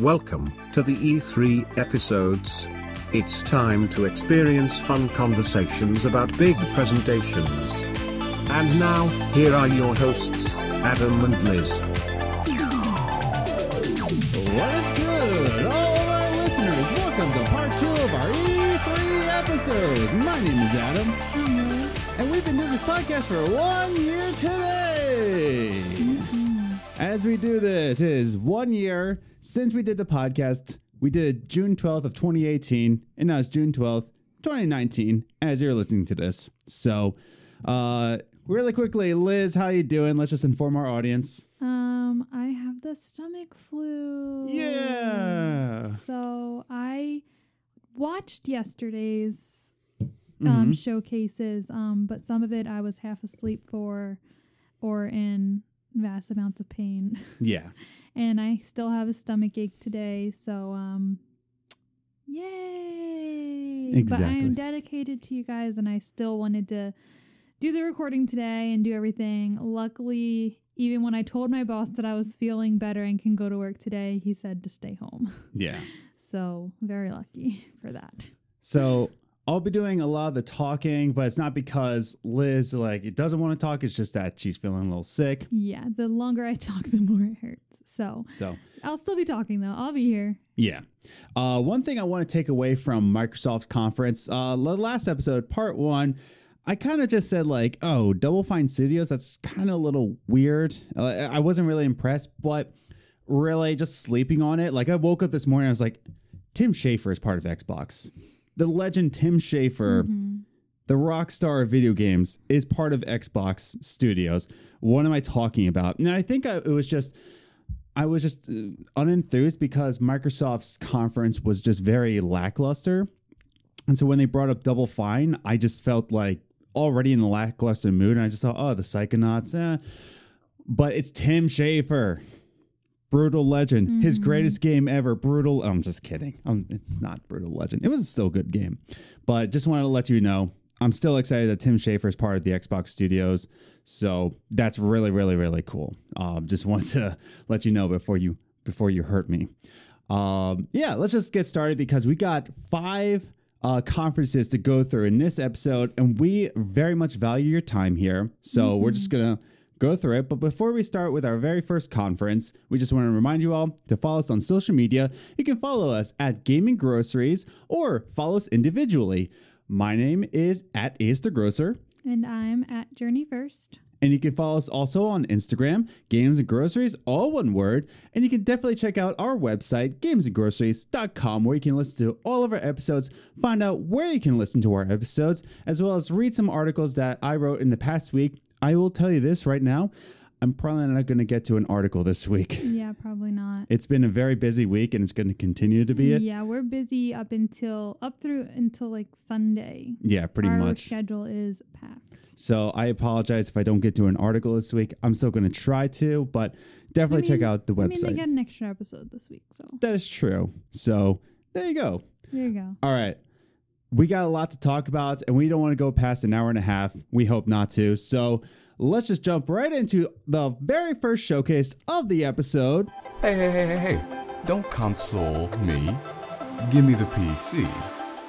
Welcome to the E3 episodes. It's time to experience fun conversations about big presentations. And now, here are your hosts, Adam and Liz. What is good, all our listeners? Welcome to part two of our E3 episodes. My name is Adam, and we've been doing this podcast for one year today. As we do this, it is one year since we did the podcast. We did it June 12th of 2018, and now it's June 12th, 2019, as you're listening to this. So, uh, really quickly, Liz, how you doing? Let's just inform our audience. Um, I have the stomach flu. Yeah. So I watched yesterday's um showcases, um, but some of it I was half asleep for or in vast amounts of pain. Yeah. and I still have a stomach ache today, so um yay. But I'm dedicated to you guys and I still wanted to do the recording today and do everything. Luckily, even when I told my boss that I was feeling better and can go to work today, he said to stay home. Yeah. So, very lucky for that. So I'll be doing a lot of the talking, but it's not because Liz like it doesn't want to talk. It's just that she's feeling a little sick. Yeah, the longer I talk, the more it hurts. So, So I'll still be talking though. I'll be here. yeah. Uh, one thing I want to take away from Microsoft's conference, uh, the last episode, part one. I kind of just said like, oh, Double Fine Studios. That's kind of a little weird. Uh, I wasn't really impressed, but really just sleeping on it. Like I woke up this morning, I was like, Tim Schafer is part of Xbox. The legend Tim Schafer Mhm. the rock star of video games is part of Xbox Studios. What am I talking about? And I think I, it was just I was just uh, unenthused because Microsoft's conference was just very lackluster. And so when they brought up Double Fine, I just felt like already in a lackluster mood and I just thought, "Oh, the Psychonauts." Eh. But it's Tim Schafer. Brutal Legend, his Mhm. greatest game ever. Brutal. I'm just kidding. Um, it's not Brutal Legend. It was still a good game, but just wanted to let you know I'm still excited that Tim Schafer is part of the Xbox Studios. So that's really, really, really cool. Um, just wanted to let you know before you before you hurt me. Um, yeah, let's just get started because we got five uh, conferences to go through in this episode, and we very much value your time here. So we're just gonna go through it. But before we start with our very first conference, we just want to remind you all to follow us on social media. You can follow us at Gaming Groceries or follow us individually. My name is at Ace the Grocer. And I'm at Journey First. And you can follow us also on Instagram, Games and Groceries, all one word. And you can definitely check out our website, gamesandgroceries.com, where you can listen to all of our episodes, find out where you can listen to our episodes, as well as read some articles that I wrote in the past week. I will tell you this right now I'm probably not going to get to an article this week. Yeah, probably not. It's been a very busy week and it's going to continue to be it. Yeah, we're busy up until up through until like Sunday. Yeah, pretty much. Our much. schedule is packed. So I apologize if I don't get to an article this week. I'm still going to try to, but definitely I check out the website. I mean, they get an extra episode this week, so That is true. So there you go. there you go. All right. We got a lot to talk about, and we don't want to go past an hour and a half. We hope not to. So let's just jump right into the very first showcase of the episode. Hey, hey, hey, hey, hey. Don't console me. Give me the PC.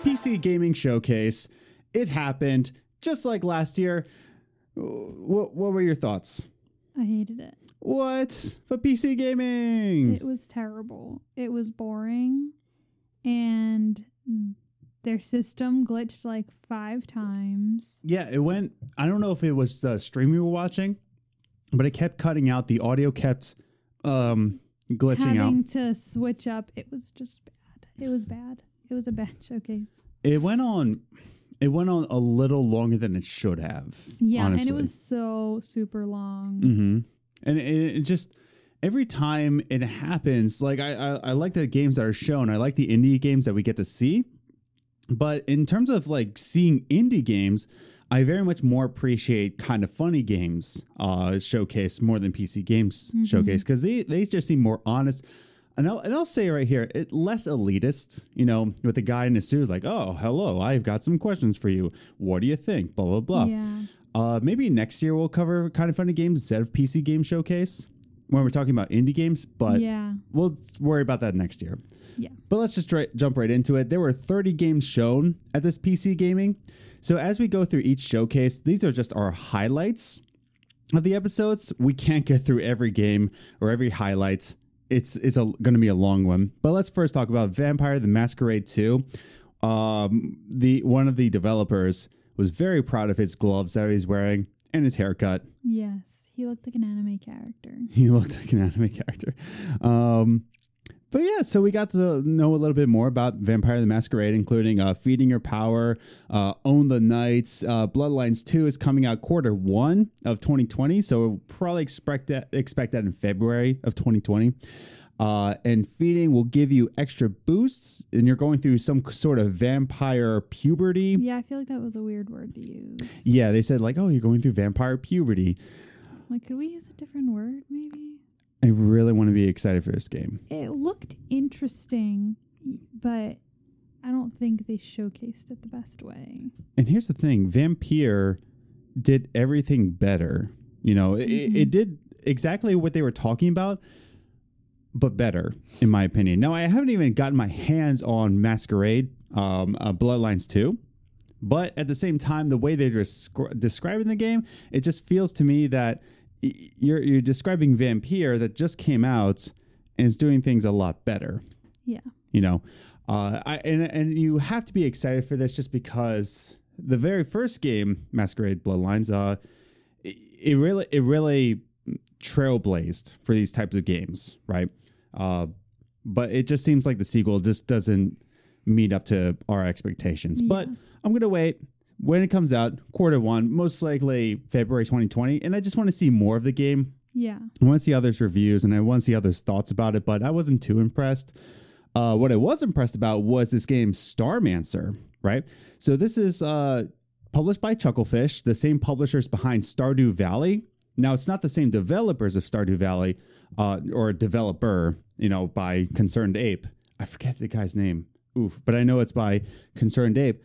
PC Gaming Showcase. It happened just like last year. What, what were your thoughts? I hated it. What? But PC Gaming. It was terrible. It was boring, and their system glitched like five times. Yeah, it went. I don't know if it was the stream we were watching, but it kept cutting out. The audio kept um glitching out. Having to switch up, it was just bad. It was bad. It was a bad showcase. It went on. It went on a little longer than it should have. Yeah, honestly. and it was so super long. Mm-hmm. And it, it just every time it happens, like I, I I like the games that are shown. I like the indie games that we get to see. But in terms of like seeing indie games, I very much more appreciate kind of funny games uh, showcase more than PC games Mhm. showcase because they, they just seem more honest. And I'll, and I'll say right here, it less elitist, you know, with the guy in a suit, like, oh, hello, I've got some questions for you. What do you think? Blah, blah, blah. Yeah. Uh, maybe next year we'll cover kind of funny games instead of PC game showcase. when we're talking about indie games, but yeah. we'll worry about that next year. Yeah. But let's just dri- jump right into it. There were 30 games shown at this PC gaming. So as we go through each showcase, these are just our highlights of the episodes. We can't get through every game or every highlights. It's it's a, going to be a long one. But let's first talk about Vampire the Masquerade 2. Um, the one of the developers was very proud of his gloves that he's wearing and his haircut. Yes. He looked like an anime character. He looked like an anime character. Um, but yeah, so we got to know a little bit more about Vampire the Masquerade, including uh, Feeding Your Power, uh, Own the Nights. Uh, Bloodlines 2 is coming out quarter one of 2020, so we'll probably expect that, expect that in February of 2020. Uh, and feeding will give you extra boosts, and you're going through some sort of vampire puberty. Yeah, I feel like that was a weird word to use. Yeah, they said like, oh, you're going through vampire puberty. Like, could we use a different word, maybe? I really want to be excited for this game. It looked interesting, but I don't think they showcased it the best way. And here's the thing Vampyr did everything better. You know, it, Mhm. it did exactly what they were talking about, but better, in my opinion. Now, I haven't even gotten my hands on Masquerade, um, uh, Bloodlines 2. But at the same time, the way they're descri- describing the game, it just feels to me that you're you're describing Vampyr that just came out and is doing things a lot better. Yeah. you know uh, I, and, and you have to be excited for this just because the very first game masquerade bloodlines uh it, it really it really trailblazed for these types of games right? Uh but it just seems like the sequel just doesn't meet up to our expectations. But i'm gonna wait when it comes out quarter one most likely february 2020 and i just want to see more of the game Yeah. I want to see others' reviews and I want to see others' thoughts about it, but I wasn't too impressed. Uh, what I was impressed about was this game Starmancer, right? So this is uh, published by Chucklefish, the same publishers behind Stardew Valley. Now it's not the same developers of Stardew Valley uh, or developer, you know, by ConcernedApe. I forget the guy's name. Oof, but I know it's by ConcernedApe.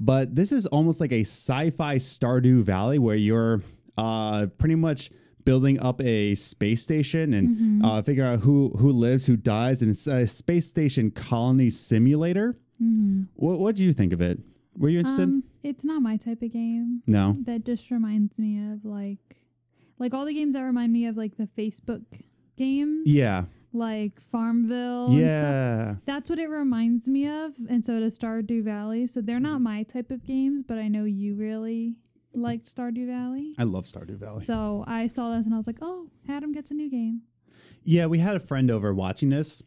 But this is almost like a sci-fi Stardew Valley where you're uh, pretty much building up a space station and Mhm. uh, figure out who who lives, who dies, and it's a space station colony simulator. hmm What what do you think of it? Were you interested? Um, it's not my type of game. no. That just reminds me of like, like all the games that remind me of like the Facebook games. Yeah. Like Farmville. and stuff. Yeah. That's what it reminds me of, and so does Stardew Valley. So they're not my type of games, but I know you really liked Stardew Valley. I love Stardew Valley. So I saw this and I was like, "Oh, Adam gets a new game." Yeah, we had a friend over watching this,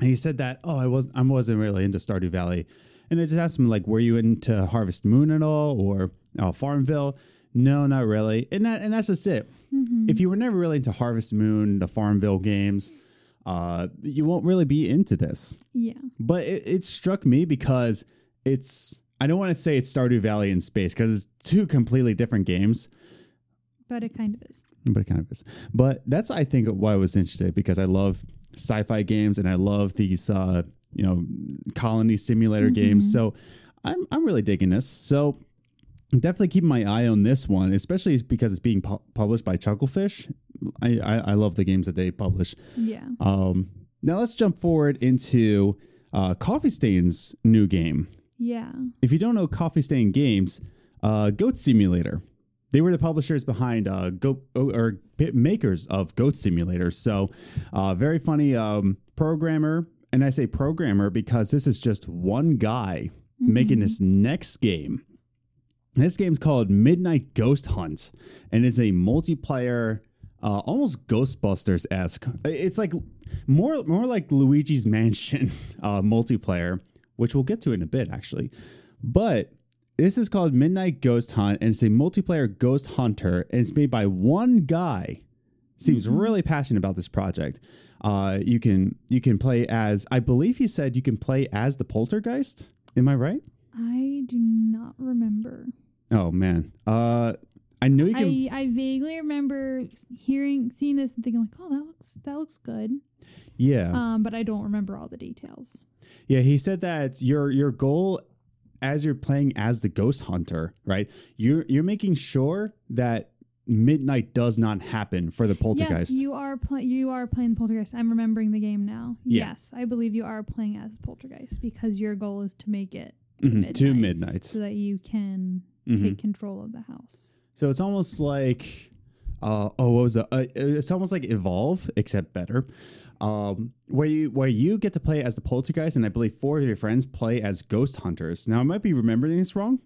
and he said that, "Oh, I was I wasn't really into Stardew Valley," and I just asked him like, "Were you into Harvest Moon at all, or uh, Farmville?" No, not really, and that and that's just it. Mhm. If you were never really into Harvest Moon, the Farmville games, uh, you won't really be into this. yeah, But it, it struck me because it's I don't want to say it's Stardew Valley in space because it's two completely different games. but it kind of is. but it kind of is. But that's I think why I was interested because I love sci-fi games and I love these uh, you know colony simulator games. Mhm. So I'm I'm really digging this. So definitely keeping my eye on this one, especially because it's being pu- published by Chucklefish. I, I I love the games that they publish. Yeah. Um, now let's jump forward into uh, Coffee Stain's new game. Yeah. If you don't know Coffee Stain Games, uh, Goat Simulator. They were the publishers behind uh, Goat or makers of Goat Simulator. So, uh, very funny um, programmer, and I say programmer because this is just one guy making Mhm. this next game. This game's called Midnight Ghost Hunt, and it's a multiplayer, uh, almost Ghostbusters esque. It's like more more like Luigi's Mansion uh, multiplayer, which we'll get to in a bit actually. But this is called Midnight Ghost Hunt, and it's a multiplayer ghost hunter, and it's made by one guy. Seems Mhm. really passionate about this project. Uh, you can you can play as I believe he said you can play as the poltergeist. Am I right? I do not remember. Oh man. Uh I knew you can I, I vaguely remember hearing seeing this and thinking like, oh, that looks that looks good. Yeah. Um, but I don't remember all the details. yeah, he said that your your goal as you're playing as the ghost hunter, right? You're you're making sure that midnight does not happen for the poltergeist. Yes, you are pl- you are playing the poltergeist. I'm remembering the game now. Yeah. Yes, I believe you are playing as poltergeist because your goal is to make it Mhm, midnight, to midnight. so that you can Mhm. take control of the house. So it's almost like, uh, oh, what was the? Uh, it's almost like Evolve, except better. Um, where you where you get to play as the poltergeist, and I believe four of your friends play as ghost hunters. Now I might be remembering this wrong.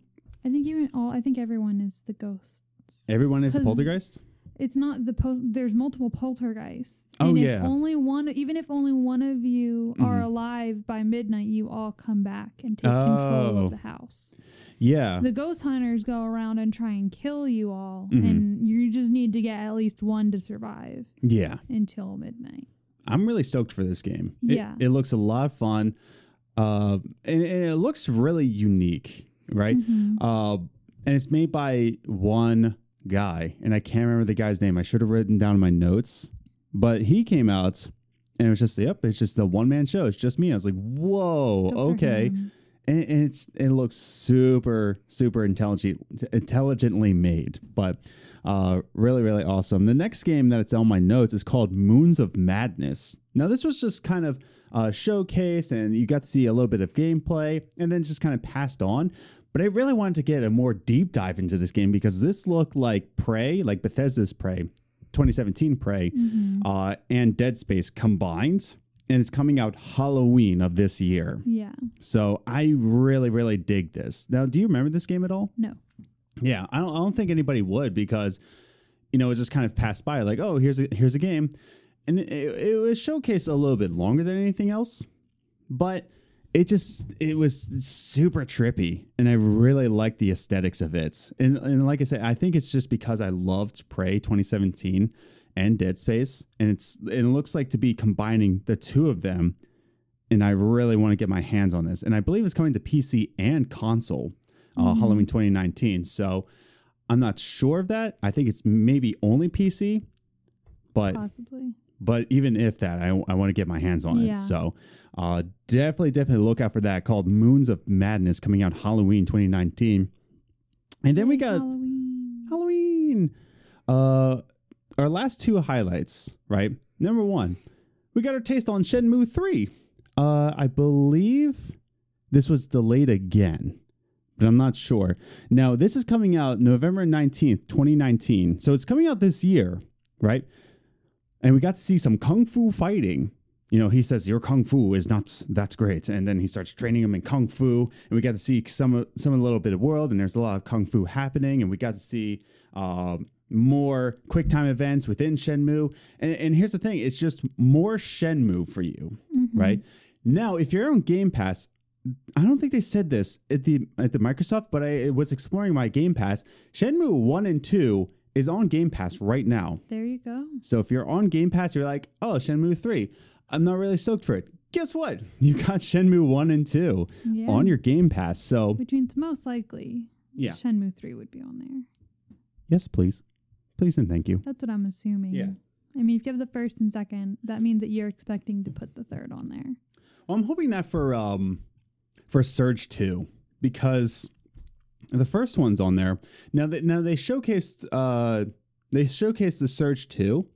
I think you all. I think everyone is the ghost. Everyone is the poltergeist. It's not the po- there's multiple poltergeists. Oh, and if yeah. only one even if only one of you are Mhm. alive by midnight, you all come back and take control Oh. of the house. Yeah, The ghost hunters go around and try and kill you all, Mhm. and you just need to get at least one to survive yeah. until midnight. I'm really stoked for this game. It- Yeah. it, looks a lot of fun, uh, and, and it looks really unique, right? Mhm. Uh, and it's made by one guy, and I can't remember the guy's name. I should have written down my notes, but he came out, and it was just yep, it's just the one man show. It's just me. I was like, whoa, okay, and, and it's it looks super super intelligent intelligently made, but. Uh, really, really awesome. The next game that it's on my notes is called Moons of Madness. Now, this was just kind of uh, showcased, and you got to see a little bit of gameplay, and then just kind of passed on. But I really wanted to get a more deep dive into this game because this looked like Prey, like Bethesda's Prey, 2017 Prey, Mhm. uh, and Dead Space combined. And it's coming out Halloween of this year. Yeah. So I really, really dig this. Now, do you remember this game at all? No. Yeah, I don't, I don't think anybody would because, you know, it just kind of passed by like, oh, here's a here's a game, and it, it was showcased a little bit longer than anything else, but it just it was super trippy, and I really liked the aesthetics of it. And and like I said, I think it's just because I loved Prey 2017 and Dead Space, and it's it looks like to be combining the two of them, and I really want to get my hands on this, and I believe it's coming to PC and console uh, Mhm. Halloween 2019. So I'm not sure of that. I think it's maybe only PC, but Possibly. but even if that, I, I want to get my hands on it. So uh, definitely, definitely look out for that called Moons of Madness coming out Halloween 2019. And then we got Halloween. Halloween. Uh, our last two highlights, right? Number one, we got our taste on Shenmue 3. Uh, I believe this was delayed again, but I'm not sure. Now, this is coming out November 19th, 2019. So it's coming out this year, right? And we got to see some kung fu fighting. You know, he says your kung fu is not that's great, and then he starts training him in kung fu, and we got to see some some of the little bit of world, and there's a lot of kung fu happening, and we got to see um, more quick time events within Shenmue. And, and here's the thing: it's just more Shenmue for you, Mhm. right? Now, if you're on Game Pass, I don't think they said this at the at the Microsoft, but I was exploring my Game Pass. Shenmue one and two is on Game Pass right now. There you go. So if you're on Game Pass, you're like, oh, Shenmue 3. I'm not really stoked for it. Guess what? You got Shenmue 1 and 2 Yeah. on your Game Pass. So, Which means most likely yeah. Shenmue 3 would be on there. Yes, please. Please and thank you. That's what I'm assuming. Yeah. I mean, if you have the first and second, that means that you're expecting to put the third on there. Well, I'm hoping that for um for Surge 2 because the first one's on there. Now that now they showcased uh they showcased the Surge 2,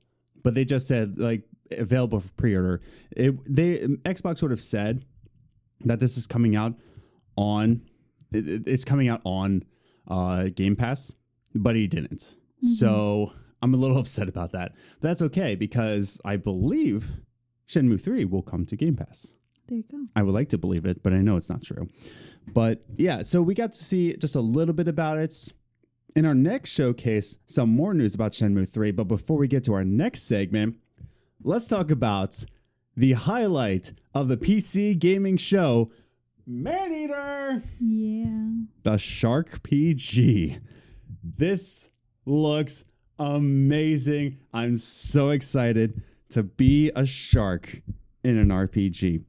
but they just said like available for pre-order. It they Xbox sort of said that this is coming out on it, it- it's coming out on uh Game Pass, but he didn't. So I'm a little upset about that. But that's okay because I believe Shenmue 3 will come to Game Pass. There you go. I would like to believe it, but I know it's not true. But yeah, so we got to see just a little bit about it. In our next showcase, some more news about Shenmue 3. But before we get to our next segment, let's talk about the highlight of the PC gaming show, Maneater, Yeah. the Shark PG. This looks amazing. I'm so excited to be a shark in an RPG.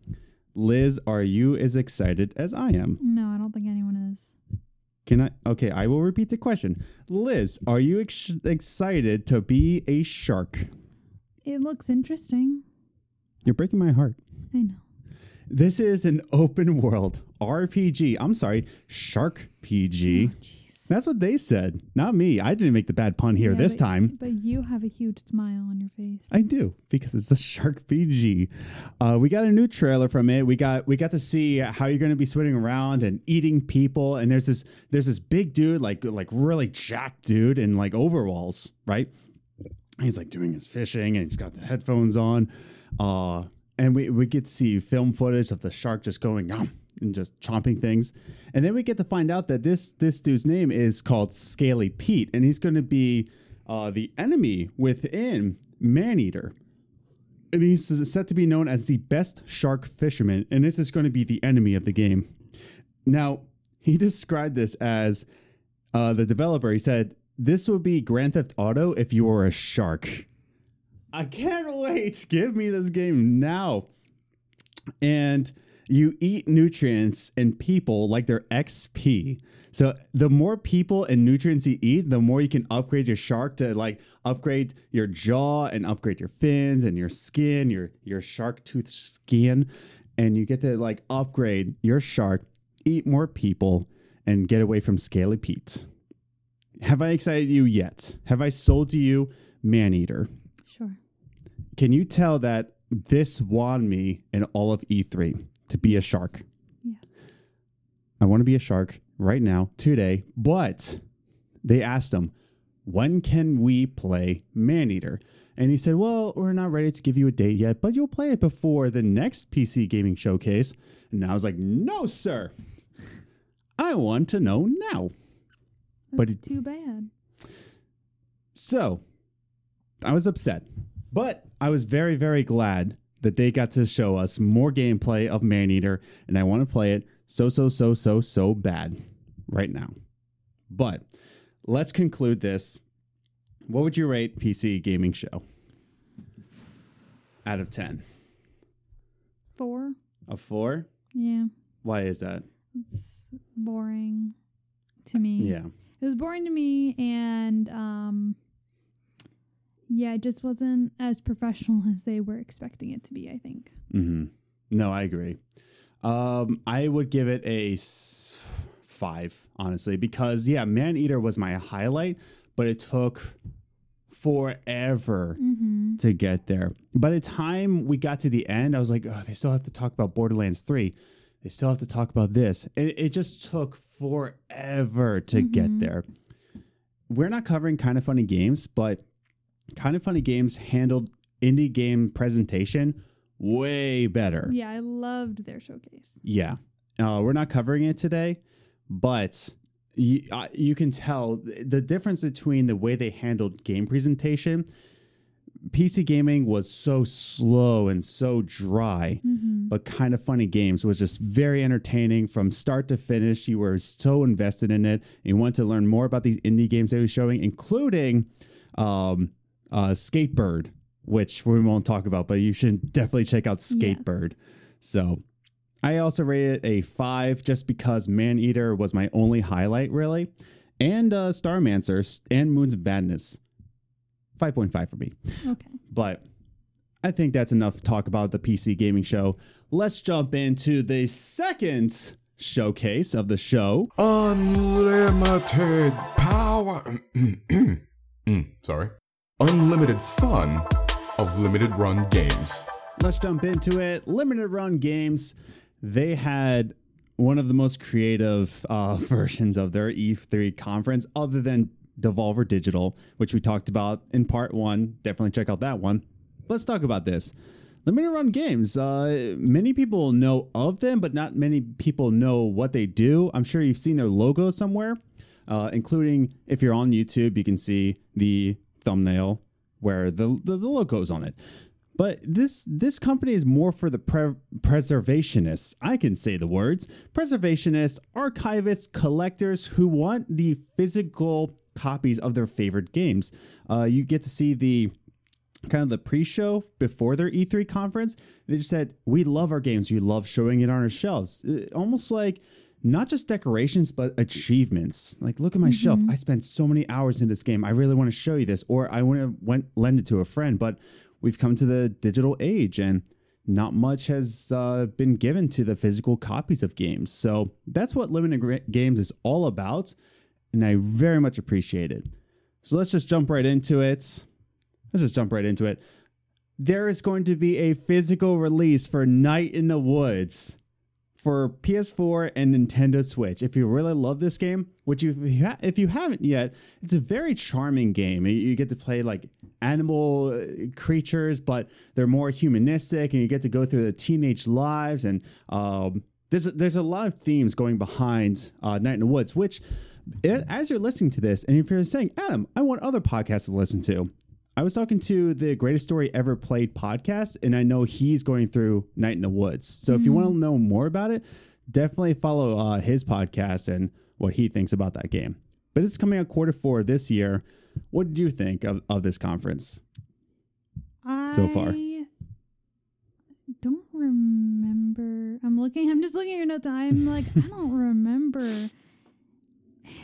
Liz, are you as excited as I am? No, I don't think anyone is. Can I? Okay, I will repeat the question. Liz, are you ex- excited to be a shark? It looks interesting. You're breaking my heart. I know. This is an open world RPG. I'm sorry, Shark PG. Oh. That's what they said, not me. I didn't make the bad pun here Yeah, this but- time. But you have a huge smile on your face. I do because it's the Shark PG. Uh, we got a new trailer from it. We got we got to see how you're going to be swimming around and eating people. And there's this there's this big dude like like really jacked dude in like overalls, right? He's like doing his fishing and he's got the headphones on. Uh, and we we get to see film footage of the shark just going um and just chomping things. And then we get to find out that this this dude's name is called Scaly Pete, and he's going to be uh, the enemy within Maneater. And he's set to be known as the best shark fisherman, and this is going to be the enemy of the game. Now, he described this as uh, the developer. He said, This would be Grand Theft Auto if you were a shark. I can't wait. Give me this game now. And you eat nutrients and people like their XP. So the more people and nutrients you eat, the more you can upgrade your shark to like upgrade your jaw and upgrade your fins and your skin, your your shark tooth skin, and you get to like upgrade your shark, eat more people, and get away from Scaly Pete. Have I excited you yet? Have I sold to you Maneater? Sure. Can you tell that this won me in all of E3 to be a shark? Yes. I want to be a shark right now, today. But they asked him, when can we play Maneater? And he said, well, we're not ready to give you a date yet, but you'll play it before the next PC gaming showcase. And I was like, no, sir. I want to know now. But That's it- too bad. So I was upset, but I was very, very glad that they got to show us more gameplay of Maneater, and I want to play it so, so, so, so, so bad right now. But let's conclude this. What would you rate PC Gaming Show out of 10? Four. A four? Yeah. Why is that? It's boring to me. Yeah. It was boring to me and um yeah, it just wasn't as professional as they were expecting it to be, I think. hmm No, I agree. Um, I would give it a s- five, honestly, because yeah, Man Eater was my highlight, but it took forever Mm-hmm. to get there. By the time we got to the end, I was like, oh, they still have to talk about Borderlands 3. They still have to talk about this. It, it just took forever to get Mhm. there. We're not covering kind of funny games, but kind of funny games handled indie game presentation way better. Yeah, I loved their showcase. Yeah. Uh, we're not covering it today, but you, uh, you can tell the difference between the way they handled game presentation. PC gaming was so slow and so dry, Mm-hmm. but kind of funny games was just very entertaining from start to finish. You were so invested in it, and you wanted to learn more about these indie games they were showing, including um, uh, Skatebird, which we won't talk about, but you should definitely check out Yes. Skatebird. So I also rated a five just because Man Eater was my only highlight, really, and uh, Starmancer and Moon's Madness. 5.5 for me. Okay. But I think that's enough talk about the PC gaming show. Let's jump into the second showcase of the show. Unlimited power. Mm, sorry. Unlimited fun of limited run games. Let's jump into it. Limited Run Games, they had one of the most creative uh, versions of their E3 conference, other than Devolver Digital, which we talked about in part one. Definitely check out that one. Let's talk about this. Limited Run Games, uh, many people know of them, but not many people know what they do. I'm sure you've seen their logo somewhere, uh, including if you're on YouTube, you can see the thumbnail where the, the, the logo's on it. But this this company is more for the pre- preservationists. I can say the words: preservationists, archivists, collectors who want the physical copies of their favorite games. Uh, you get to see the kind of the pre-show before their E3 conference. They just said, "We love our games. We love showing it on our shelves." Uh, almost like not just decorations but achievements. Like, look at my shelf. I spent so many hours in this game. I really want to show you this, or I want to went lend it to a friend. But we've come to the digital age, and not much has uh, been given to the physical copies of games. So that's what limited games is all about. and I very much appreciate it. So let's just jump right into it. Let's just jump right into it. There is going to be a physical release for Night in the Woods for PS4 and Nintendo Switch. If you really love this game, which you, if you, haven't yet, it's a very charming game. You- get to play like animal uh, creatures, but they're more humanistic, and you get to go through the teenage lives. And um, there's there's a lot of themes going behind uh, Night in the Woods, which as you're listening to this, and if you're saying, Adam, I want other podcasts to listen to. I was talking to the greatest story ever played podcast, and I know he's going through Night in the Woods. So if you want to know more about it, definitely follow uh, his podcast and what he thinks about that game. But this is coming out quarter four this year. What did you think of, of this conference? I So far. I don't remember. I'm looking. I'm just looking at your notes. I'm like, I don't remember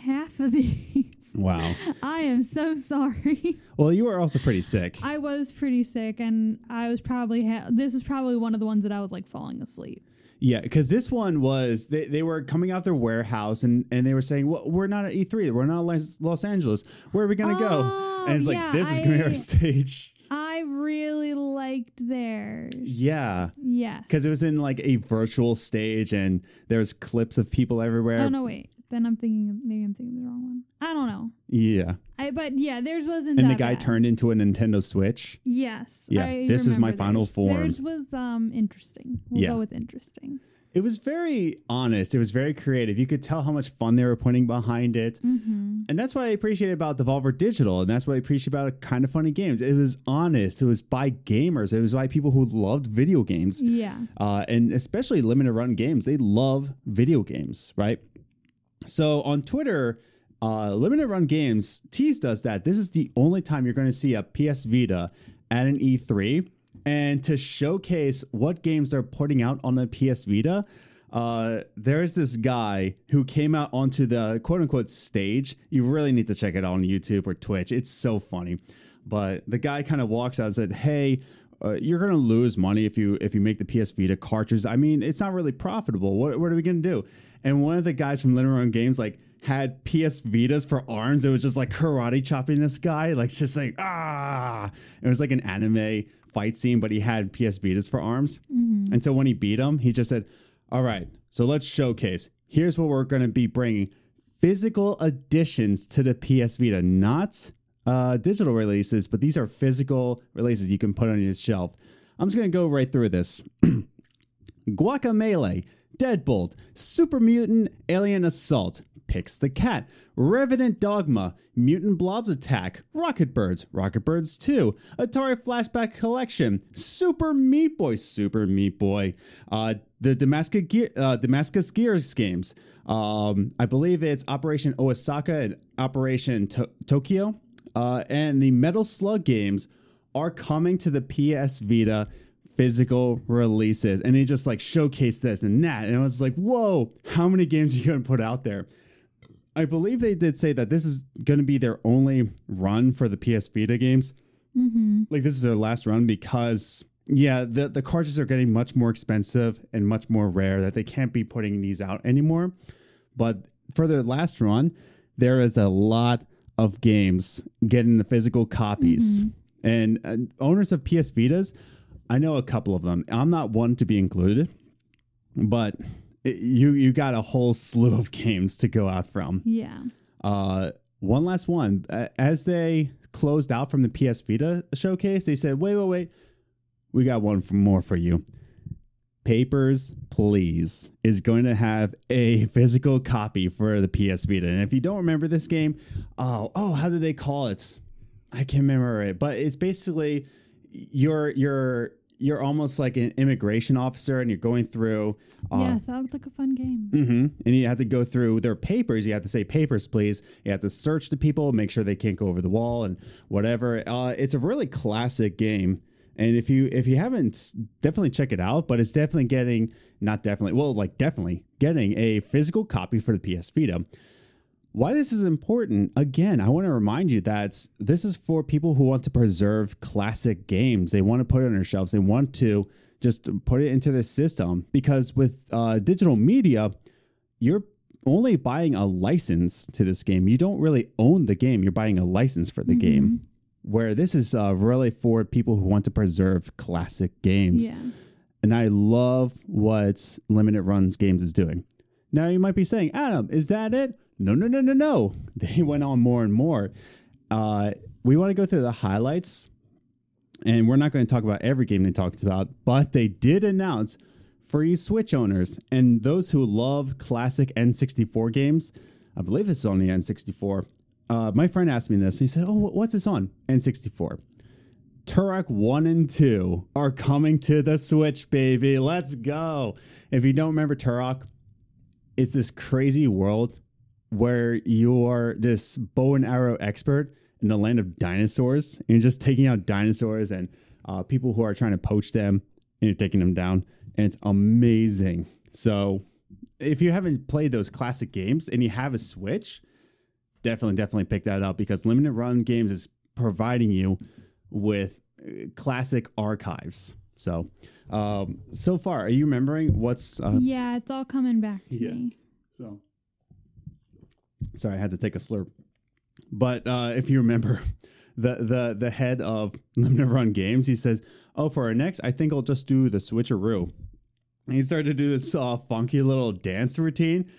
half of these. Wow. I am so sorry. Well, you were also pretty sick. I was pretty sick, and I was probably ha- this is probably one of the ones that I was like falling asleep. Yeah, because this one was they, they were coming out their warehouse and, and they were saying, "Well, we're not at E3. We're not Los, Los Angeles. Where are we gonna go?" Oh, And it's like, "This is gonna be our stage." I really liked theirs. Yeah, Yes. because it was in like a virtual stage and there was clips of people everywhere. Oh no, wait. Then I'm thinking maybe I'm thinking the wrong one. I don't know. Yeah, I but yeah, theirs wasn't. and the guy bad. turned into a Nintendo Switch. Yes. Yeah, I this is my remember final theirs. form. Theirs was um interesting. We'll Yeah. go with interesting. It was very honest. It was very creative. You could tell how much fun they were putting behind it. Mm-hmm. And that's what I appreciate about Devolver Digital, and that's what I appreciate about kind of funny games. It was honest. It was by gamers. It was by people who loved video games, Yeah. uh, and especially limited run games. They love video games, right? So on Twitter, uh, limited run games teased us that. This is the only time you're going to see a PS Vita at an E3, and to showcase what games they're putting out on the PS Vita. Uh, there's this guy who came out onto the quote unquote stage. You really need to check it out on YouTube or Twitch. It's so funny. But the guy kind of walks out and said, Hey, uh, you're gonna lose money if you if you make the PS Vita cartridges. I mean, it's not really profitable. What what are we gonna do? And one of the guys from Run Games like had PS Vitas for arms. It was just like karate chopping this guy, like just like ah. It was like an anime fight scene, but he had PS Vitas for arms. And so when he beat him, he just said, "All right, so let's showcase. Here's what we're gonna be bringing: physical additions to the PS Vita, not." uh, digital releases, but these are physical releases you can put on your shelf. I'm just going to go right through this. Guacamelee, Deadbolt, Super Mutant Alien Assault, Pix the Cat, Revenant Dogma, Mutant Blobs Attack, Rocket Birds, Rocket Birds 2, Atari Flashback Collection, Super Meat Boy, Super Meat Boy, uh, the Damascus, Gear, uh, Damascus Gears games. Um, I believe it's Operation Osaka and Operation to- Tokyo. Uh, and the Metal Slug games are coming to the PS Vita physical releases. And they just like showcase this and that. And I was like, whoa, how many games are you going to put out there? I believe they did say that this is going to be their only run for the PS Vita games. Mm-hmm. Like this is their last run because yeah, the the cartridges are getting much more expensive and much more rare that they can't be putting these out anymore. But for their last run, there is a lot of games getting the physical copies. And uh, owners of PS Vitas, I know a couple of them. I'm not one to be included, but it, you you got a whole slew of games to go out from. Yeah. Uh, one last one. As they closed out from the PS Vita showcase, they said, "Wait, wait, wait, we got one for more for you." Papers, Please is going to have a physical copy for the PS Vita. And if you don't remember this game, oh, oh, how did they call it? I can't remember it, but it's basically you're you're you're almost like an immigration officer, and you're going through. Uh, yes, sounds like a fun game. Mm-hmm, And you have to go through their papers. You have to say papers, please. You have to search the people, make sure they can't go over the wall and whatever. Uh, it's a really classic game. And if you if you haven't, definitely check it out. But it's definitely getting not definitely well, like definitely getting a physical copy for the PS Vita. Why this is important? Again, I want to remind you that this is for people who want to preserve classic games. They want to put it on their shelves. They want to just put it into the system because with uh, digital media, you're only buying a license to this game. You don't really own the game. You're buying a license for the game. Where this is uh, really for people who want to preserve classic games. Yeah. And I love what Limited Runs Games is doing. Now you might be saying, Adam, is that it? No, no, no, no, no. They went on more and more. Uh, we want to go through the highlights, and we're not going to talk about every game they talked about, but they did announce free Switch owners and those who love classic N64 games. I believe is on the N64. Uh, my friend asked me this. He said, "Oh, what's this on N64?" Turok 1 and 2 are coming to the Switch, baby. Let's go. If you don't remember Turok, it's this crazy world where you are this bow and arrow expert in the land of dinosaurs. And you're just taking out dinosaurs and uh, people who are trying to poach them, and you're taking them down. And it's amazing. So if you haven't played those classic games and you have a Switch, definitely, definitely pick that up because Limited Run Games is providing you with uh, classic archives. So, um, so far, are you remembering what's? Uh, yeah, it's all coming back to Yeah. me. so, sorry, I had to take a slurp. But uh, if you remember, the the the head of Limited Run Games, he says, "Oh, for our next, I think I'll just do the switcheroo." And he started to do this uh, funky little dance routine,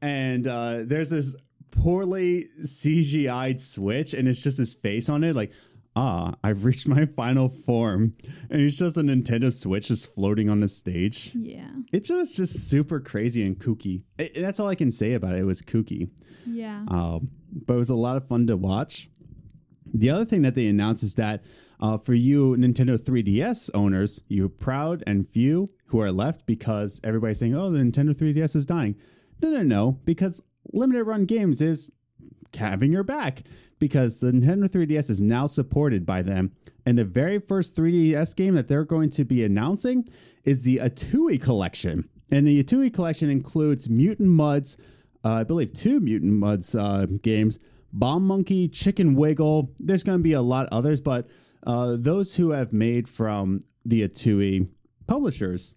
and uh, there's this poorly CGI'd switch, and it's just his face on it, like. Ah, I've reached my final form. And it's just a Nintendo Switch just floating on the stage. Yeah. It was just super crazy and kooky. It- that's all I can say about it. It was kooky. Yeah. Um, but it was a lot of fun to watch. The other thing that they announced is that uh, for you Nintendo 3DS owners, you proud and few who are left because everybody's saying, oh, the Nintendo 3DS is dying. No, no, no, because Limited Run Games is having your back because the Nintendo 3DS is now supported by them. And the very first 3DS game that they're going to be announcing is the Atooi Collection. And the Atooi Collection includes Mutant Mudds, uh, I believe two Mutant Mudds uh, games, Bomb Monkey, Chicken Wiggle. There's going to be a lot others, but uh, those who have made from the Atooi publishers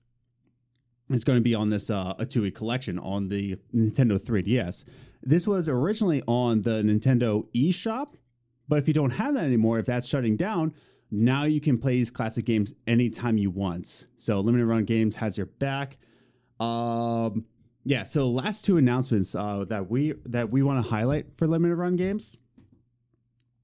it's going to be on this uh, Atooi collection on the Nintendo 3DS. This was originally on the Nintendo eShop, but if you don't have that anymore, if that's shutting down, now you can play these classic games anytime you want. So Limited Run Games has your back. Um, yeah. So last two announcements uh, that we that we want to highlight for Limited Run Games.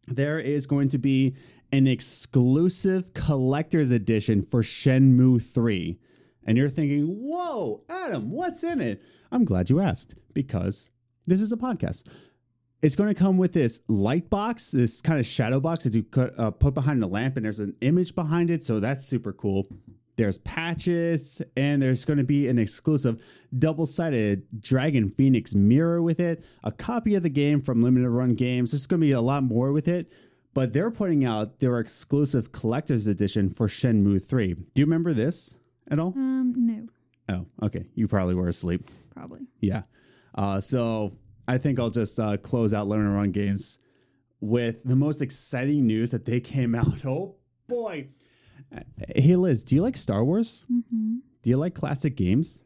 There is going to be an exclusive collector's edition for Shenmue 3 and you're thinking, whoa, Adam, what's in it? I'm glad you asked because this is a podcast. It's going to come with this light box, this kind of shadow box that you cut, uh, put behind the lamp, and there's an image behind it. So that's super cool. There's patches, and there's going to be an exclusive double sided Dragon Phoenix mirror with it, a copy of the game from Limited Run Games. There's going to be a lot more with it, but they're putting out their exclusive collector's edition for Shenmue 3. Do you remember this at all? Um, no, Oh, okay. You probably were asleep. probably. Yeah. Uh, so I think I'll just uh, close out Limited Run Games with the most exciting news that they came out. Oh boy. Hey Liz, do you like Star Wars? Mm-hmm. Do you like classic games?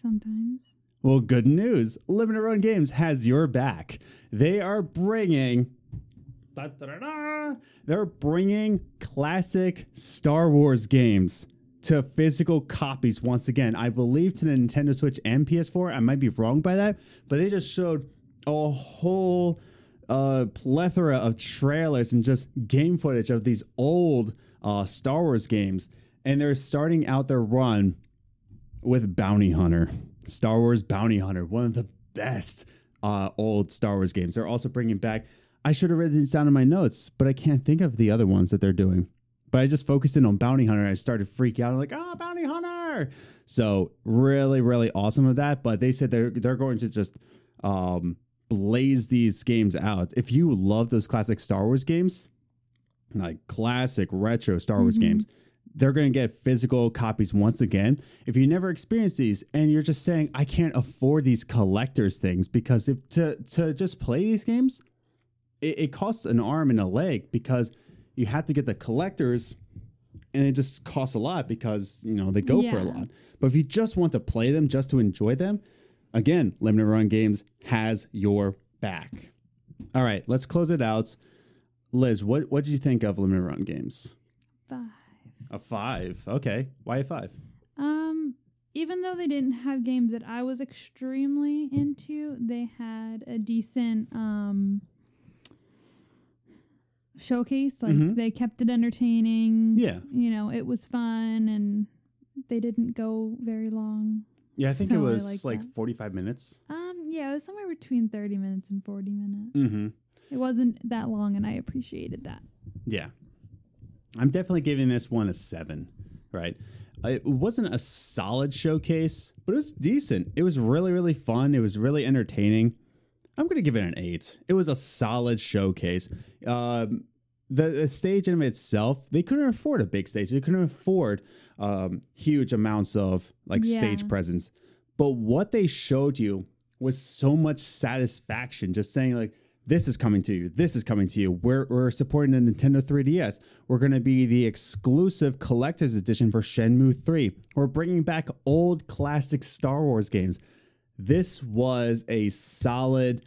Sometimes. Well, good news. Limited Run Games has your back. They are bringing. Da-da-da-da. They're bringing classic Star Wars games to physical copies once again. I believe to the Nintendo Switch and PS4. I might be wrong by that, but they just showed a whole uh, plethora of trailers and just game footage of these old uh, Star Wars games. And they're starting out their run with Bounty Hunter, Star Wars Bounty Hunter, one of the best uh, old Star Wars games. They're also bringing back. I should have written these down in my notes, but I can't think of the other ones that they're doing. But I just focused in on Bounty Hunter. And I started to freak out. I'm like, ah, Bounty Hunter! So really, really awesome of that. But they said they're they're going to just um, blaze these games out. If you love those classic Star Wars games, like classic retro Star Wars Mhm. games, they're going to get physical copies once again. If you never experienced these and you're just saying I can't afford these collectors things because if to to just play these games, it, it costs an arm and a leg because you have to get the collectors and it just costs a lot because you know they go for a lot. But if you just want to play them just to enjoy them, again, Limited Run Games has your back. All right, let's close it out. Liz, what what did you think of Limited Run Games? Five. A five. Okay, why a five? Um, even though they didn't have games that I was extremely into, they had a decent um showcase. Like Mhm. they kept it entertaining. Yeah. You know, it was fun and they didn't go very long. Yeah, I think it So I was like like forty five minutes. Um, yeah, it was somewhere between thirty minutes and forty minutes. Mm-hmm. It wasn't that long, and I appreciated that. Yeah. I'm definitely giving this one a seven, right? It wasn't a solid showcase, but it was decent. It was really, really fun. It was really entertaining. I'm going to give it an eight. It was a solid showcase. Um, the, the stage in itself, they couldn't afford a big stage. They couldn't afford um, huge amounts of like stage presence. But what they showed you was so much satisfaction. Just saying like, this is coming to you. This is coming to you. We're, we're supporting the Nintendo 3DS. We're going to be the exclusive collector's edition for Shenmue 3. We're bringing back old classic Star Wars games. This was a solid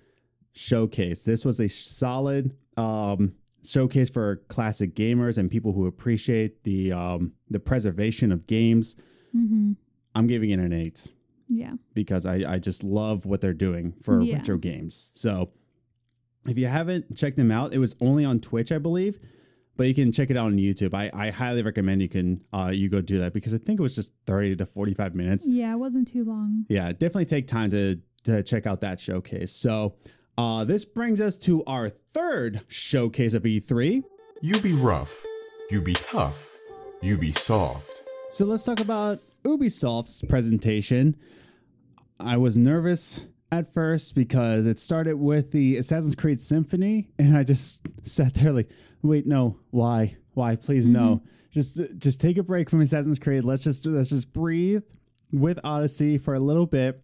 showcase. This was a solid um, showcase for classic gamers and people who appreciate the um, the preservation of games. Mm-hmm. I'm giving it an eight Yeah. because I, I just love what they're doing for Yeah. retro games. So if you haven't checked them out, it was only on Twitch, I believe, but you can check it out on YouTube. I, I highly recommend you can uh, you go do that because I think it was just 30 to 45 minutes. Yeah, it wasn't too long. Yeah, definitely take time to to check out that showcase. So uh, this brings us to our third showcase of E E3. You be rough. You be tough. You be soft. So let's talk about Ubisoft's presentation. I was nervous at first because it started with the Assassin's Creed Symphony, and I just sat there like, wait, no, why, why, please, no, just just take a break from Assassin's Creed. Let's just let's just breathe with Odyssey for a little bit,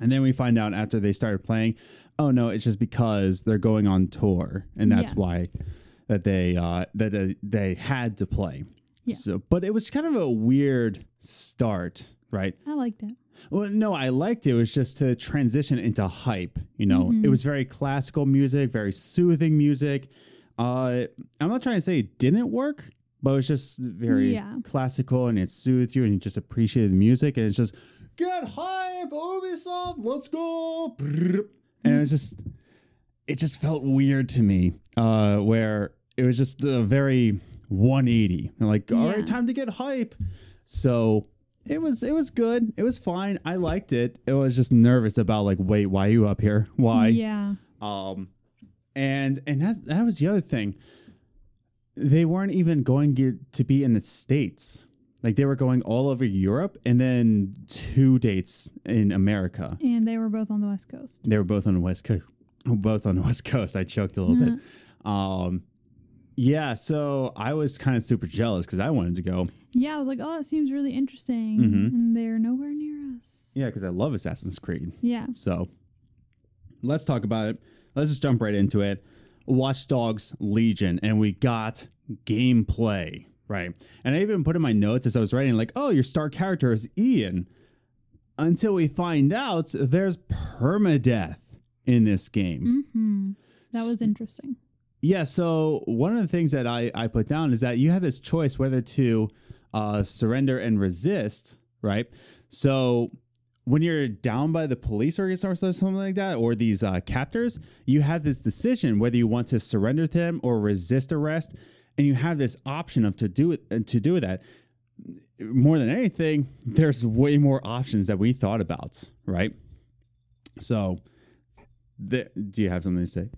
and then we find out after they started playing, oh no, it's just because they're going on tour, and that's Yes. why that they uh, that uh, they had to play. Yeah. So, but it was kind of a weird start, right? I liked it. Well, no, I liked it. It was just to transition into hype. You know, Mm-hmm. it was very classical music, very soothing music. Uh, I'm not trying to say it didn't work, but it was just very Yeah. classical and it soothed you and you just appreciated the music. And it's just, get hype, Ubisoft, let's go. And it was just, it just felt weird to me, uh, where it was just a very 180. Like, all Yeah. right, time to get hype. So it was it was good. It was fine. I liked it. It was just nervous about like, wait, why are you up here? Why? Yeah. Um, and and that that was the other thing. They weren't even going get, to be in the states. Like they were going all over Europe, and then two dates in America. And they were both on the West Coast. They were both on the west coast. Both on the west coast. I choked a little bit. Um, yeah. So I was kind of super jealous because I wanted to go. Yeah, I was like, oh, that seems really interesting. Mhm. And they're nowhere near us. Yeah, because I love Assassin's Creed. Yeah. So let's talk about it. Let's just jump right into it. Watch Dogs Legion, and we got gameplay, right? And I even put in my notes as I was writing, like, oh, your star character is Ian. Until we find out there's permadeath in this game. hmm That was interesting. Yeah, so one of the things that I, I put down is that you have this choice whether to uh, surrender and resist, right? So when you're down by the police or something like that, or these uh, captors, you have this decision whether you want to surrender to them or resist arrest, and you have this option of to do it to do that. More than anything, there's way more options that we thought about, right? So, the, do you have something to say?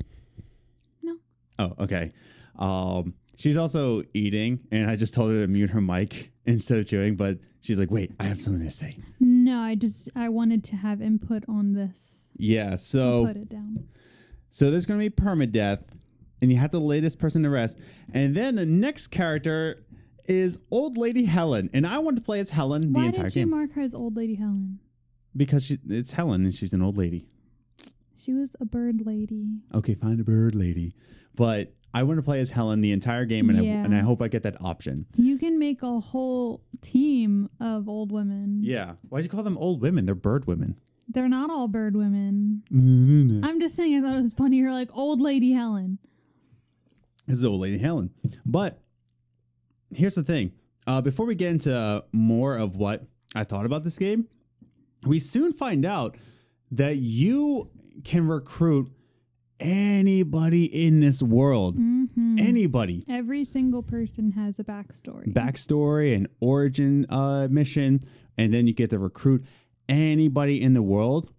No. Oh, okay. Um, she's also eating, and I just told her to mute her mic instead of chewing, but she's like, "Wait, I have something to say." No, I just I wanted to have input on this. Yeah. So, put it down. so there's gonna be permadeath, and you have to lay this person to rest, and then the next character is old lady Helen, and I want to play as Helen the Why entire did you game mark her as old lady Helen? because she, it's Helen and she's an old lady. She was a bird lady. Okay, find a bird lady, but I want to play as Helen the entire game, and I and I hope I get that option. You can make a whole team of old women. Yeah. Why'd you call them old women? They're bird women. They're not all bird women. this I'm just saying I thought it was funny. You're like old lady Helen. is old lady Helen. But here's the thing. Uh, before we get into more of what I thought about this game, we soon find out that you can recruit anybody in this world. hmm Anybody. Every single person has a backstory. backstory and origin uh, mission, and then you get to recruit anybody in the world.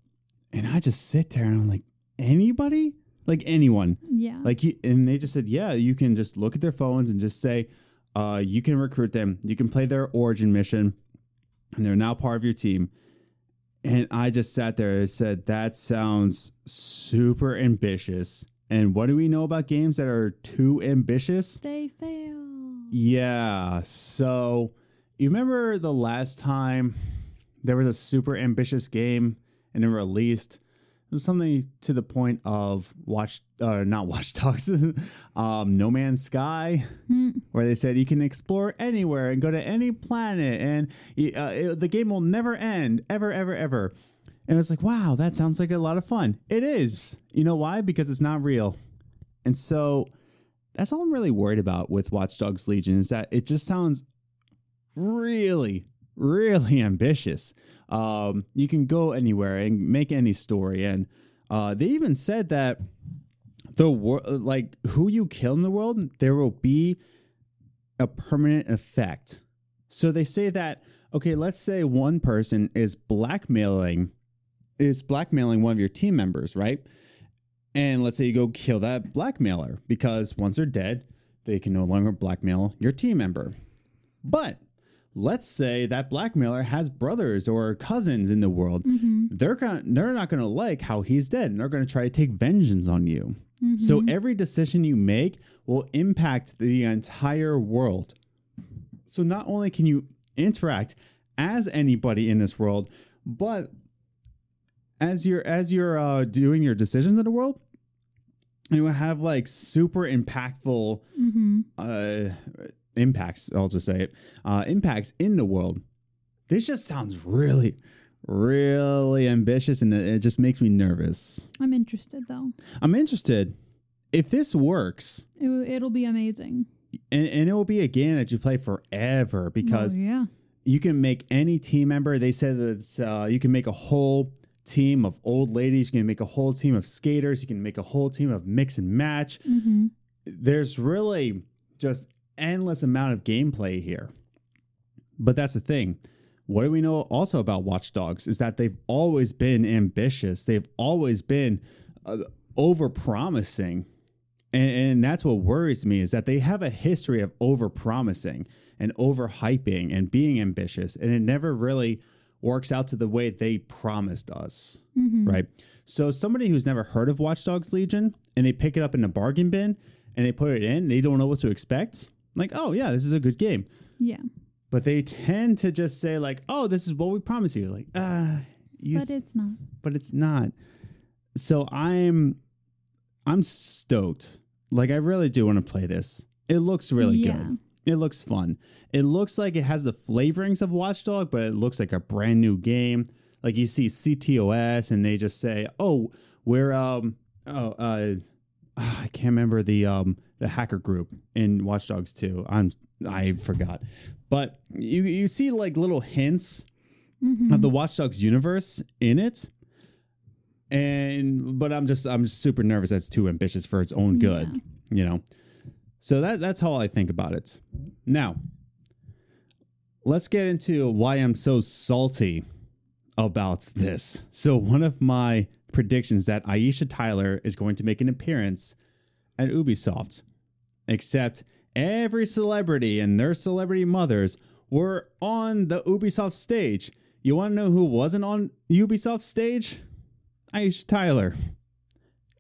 And I just sit there and I'm like, anybody? Like anyone. yeah. Like you, and they just said, yeah, you can just look at their phones and just say, uh, you can recruit them. You can play their origin mission, and they're now part of your team. And I just sat there and said, that sounds super ambitious. And what do we know about games that are too ambitious? they fail. Yeah. So you remember the last time there was a super ambitious game and it released? It was something to the point of watch, uh, not Watch Dogs, um, No Man's Sky, Hmm. where they said you can explore anywhere and go to any planet, and uh, it- the game will never end, ever, ever, ever. And it was like, wow, that sounds like a lot of fun. It is. You know why? Because it's not real. And so that's all I'm really worried about with Watch Dogs Legion is that it just sounds really, really ambitious. Um, you can go anywhere and make any story, and uh, they even said that the world, like who you kill in the world, there will be a permanent effect. So they say that okay, let's say one person is blackmailing is blackmailing one of your team members, right? And let's say you go kill that blackmailer because once they're dead, they can no longer blackmail your team member. But let's say that blackmailer has brothers or cousins in the world. Mm-hmm. They're gonna they're not gonna like how he's dead, and they're gonna try to take vengeance on you. So every decision you make will impact the entire world. So not only can you interact as anybody in this world, but as you're as you're uh, doing your decisions in the world, you have like super impactful Mm-hmm. uh, impacts. I'll just say it uh, impacts in the world. This just sounds really, really ambitious, and it, just makes me nervous. I'm interested though. I'm interested if this works, it, it'll be amazing. and, and it will be a game that you play forever because oh, yeah. you can make any team member. They said that it's, uh, you can make a whole team of old ladies. You can make a whole team of skaters. You can make a whole team of mix and match. Mm-hmm. There's really just endless amount of gameplay here. But that's the thing. What do we know also about Watch Dogs is that they've always been ambitious. They've always been uh, over promising. And, and that's what worries me is that they have a history of over promising and over hyping and being ambitious. And it never really works out to the way they promised us. Mm-hmm. Right. So somebody who's never heard of Watch Dogs Legion and they pick it up in a bargain bin and they put it in, they don't know what to expect. Like, oh yeah, this is a good game. Yeah. But they tend to just say like, oh, this is what we promise you. Like, ah, you But it's not. but it's not. So I'm I'm stoked. Like I really do want to play this. It looks really Yeah. good. It looks fun. It looks like it has the flavorings of Watchdog, but it looks like a brand new game. Like you see CTOS and they just say, "Oh, we're um oh uh I can't remember the um the hacker group in Watch Dogs 2. I'm I forgot. But you you see like little hints Mm-hmm. of the Watch Dogs universe in it. And but I'm just I'm just super nervous that's too ambitious for its own good, you know. So that that's how I think about it. Now, let's get into why I'm so salty about this. So one of my predictions that Aisha Tyler is going to make an appearance at Ubisoft. Except every celebrity and their celebrity mothers were on the Ubisoft stage. You want to know who wasn't on Ubisoft stage? Aisha Tyler.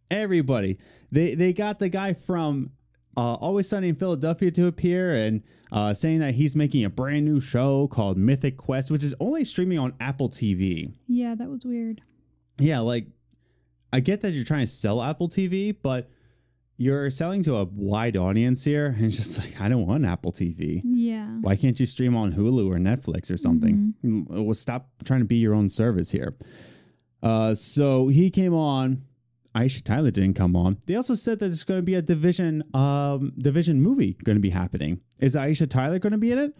Everybody. They they got the guy from uh, Always Sunny in Philadelphia to appear and uh, saying that he's making a brand new show called Mythic Quest, which is only streaming on Apple TV. Yeah, that was weird. Yeah, like I get that you're trying to sell Apple TV, but you're selling to a wide audience here. And it's just like, I don't want Apple TV. Yeah. Why can't you stream on Hulu or Netflix or something? Well, stop trying to be your own service here. Uh, so he came on. Aisha Tyler didn't come on. They also said that there's going to be a division um division movie going to be happening. Is Aisha Tyler going to be in it?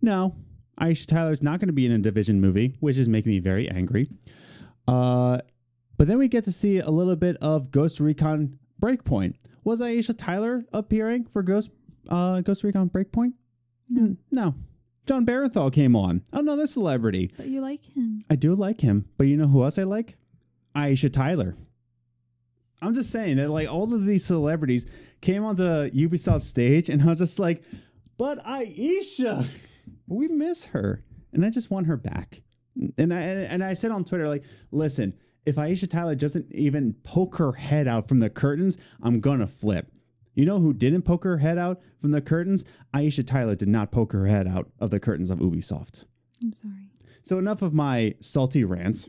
No, Aisha Tyler's not going to be in a division movie, which is making me very angry. Uh, but then we get to see a little bit of Ghost Recon Breakpoint. Was Aisha Tyler appearing for Ghost uh, Ghost Recon Breakpoint? No. No. Jon Bernthal came on. Another celebrity. But you like him. I do like him, but you know who else I like? Aisha Tyler. I'm just saying that like all of these celebrities came onto Ubisoft stage and I was just like, but Aisha, we miss her. And I just want her back. And I and I said on Twitter, like, listen, if Aisha Tyler doesn't even poke her head out from the curtains, I'm gonna flip. You know who didn't poke her head out from the curtains? Aisha Tyler did not poke her head out of the curtains of Ubisoft. I'm sorry. So enough of my salty rants.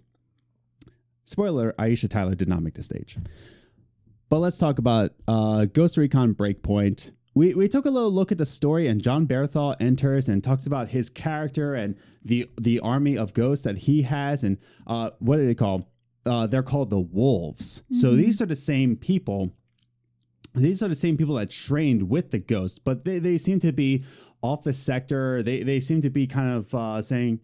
Spoiler: Aisha Tyler did not make the stage. But let's talk about uh, Ghost Recon Breakpoint. We we took a little look at the story, and Jon Bernthal enters and talks about his character and the the army of ghosts that he has, and uh, what do they call? Uh, they're called the Wolves. So these are the same people. These are the same people that trained with the ghosts, but they, they seem to be off the sector. They they seem to be kind of uh, saying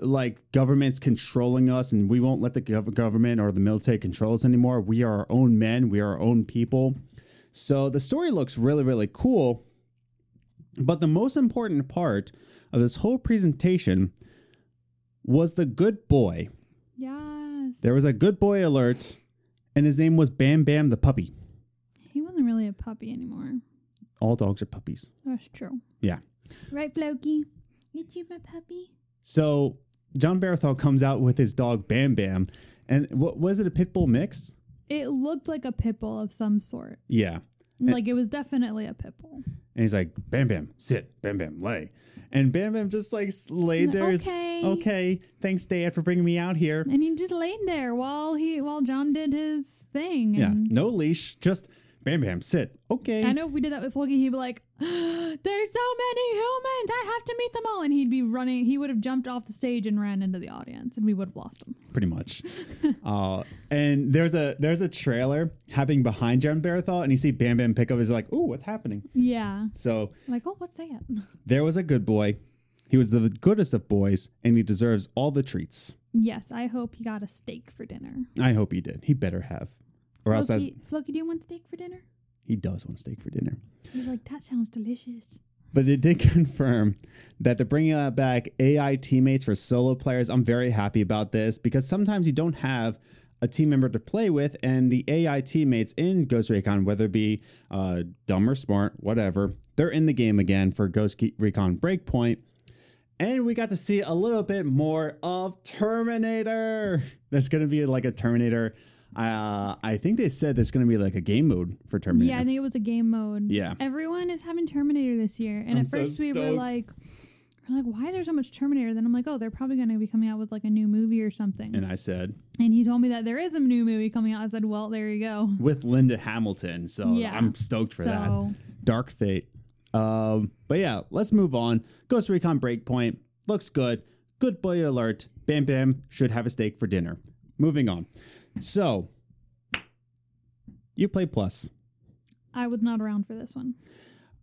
like government's controlling us and we won't let the gov- government or the military control us anymore. We are our own men, we are our own people. So the story looks really, really cool. But the most important part of this whole presentation was the good boy. Yes. There was a good boy alert, and his name was Bam Bam the puppy. He wasn't really a puppy anymore. All dogs are puppies. That's true. Yeah. Right, Floki? Get you my puppy? So Jon Bernthal comes out with his dog Bam Bam. And what was it, a pit bull mix? It looked like a pit bull of some sort. Yeah. Like it was definitely a pit bull. And he's like, Bam Bam, sit. Bam Bam, lay. And Bam Bam just like laid there. Okay. Okay. Thanks, Dad, for bringing me out here. And he just laid there while he while Jon did his thing. Yeah. No leash. Just Bam Bam, sit. Okay. I know if we did that with Floki, he'd be like, "There's so many humans. I have to meet them all." And he'd be running. He would have jumped off the stage and ran into the audience, and we would have lost him. Pretty much. uh, and there's a there's a trailer happening behind Jon Bernthal, and you see Bam Bam pick up. He's like, ooh, what's happening? Yeah. So Like, oh, what's that? there was a good boy. He was the goodest of boys, and he deserves all the treats. Yes, I hope he got a steak for dinner. I hope he did. He better have. Or else that, Floki, Floki, do you want steak for dinner? he does want steak for dinner. He's like, that sounds delicious. But they did confirm that they're bringing back AI teammates for solo players. I'm very happy about this because sometimes you don't have a team member to play with, and the AI teammates in Ghost Recon, whether it be uh, dumb or smart, whatever, they're in the game again for Ghost Recon Breakpoint. And we got to see a little bit more of Terminator. There's going to be like a Terminator. Uh, I think they said there's going to be like a game mode for Terminator. Yeah, I think it was a game mode. Yeah. Everyone is having Terminator this year. And I'm at so first we were like, we're like, why is there so much Terminator? Then I'm like, oh, they're probably going to be coming out with like a new movie or something. And I said, And he told me that there is a new movie coming out. I said, well, there you go. with Linda Hamilton. So Yeah. I'm stoked for that. Dark Fate. Um, but yeah, let's move on. Ghost Recon Breakpoint looks good. Good boy alert. Bam Bam should have a steak for dinner. Moving on. So Uplay Plus. I was not around for this one.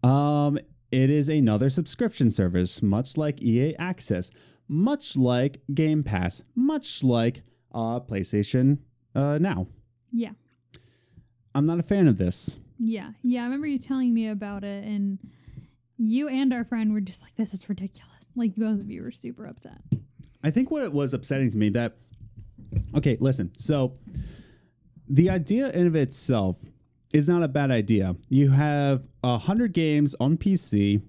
Um, it is another subscription service, much like EA Access, much like Game Pass, much like uh, PlayStation uh, Now. Yeah. I'm not a fan of this. Yeah. Yeah. I remember you telling me about it. And you and our friend were just like, this is ridiculous. Like both of you were super upset. I think what it was upsetting to me that okay, listen. So the idea in of itself is not a bad idea. You have a hundred games on PC.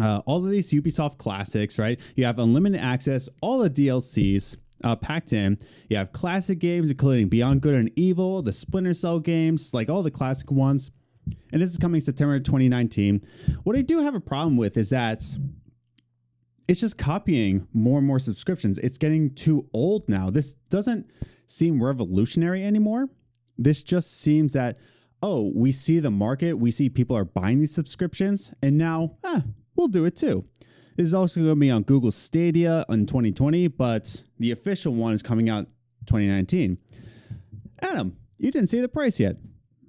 Uh, all of these Ubisoft classics, right? You have unlimited access, all the DLCs uh, packed in. You have classic games, including Beyond Good and Evil, the Splinter Cell games, like all the classic ones. And this is coming September 2019. What I do have a problem with is that it's just copying more and more subscriptions. It's getting too old now. This doesn't seem revolutionary anymore. This just seems that, oh, we see the market, we see people are buying these subscriptions, and now, ah, we'll do it too. This is also going to be on Google Stadia in 2020, but the official one is coming out 2019. Adam, you didn't see the price yet.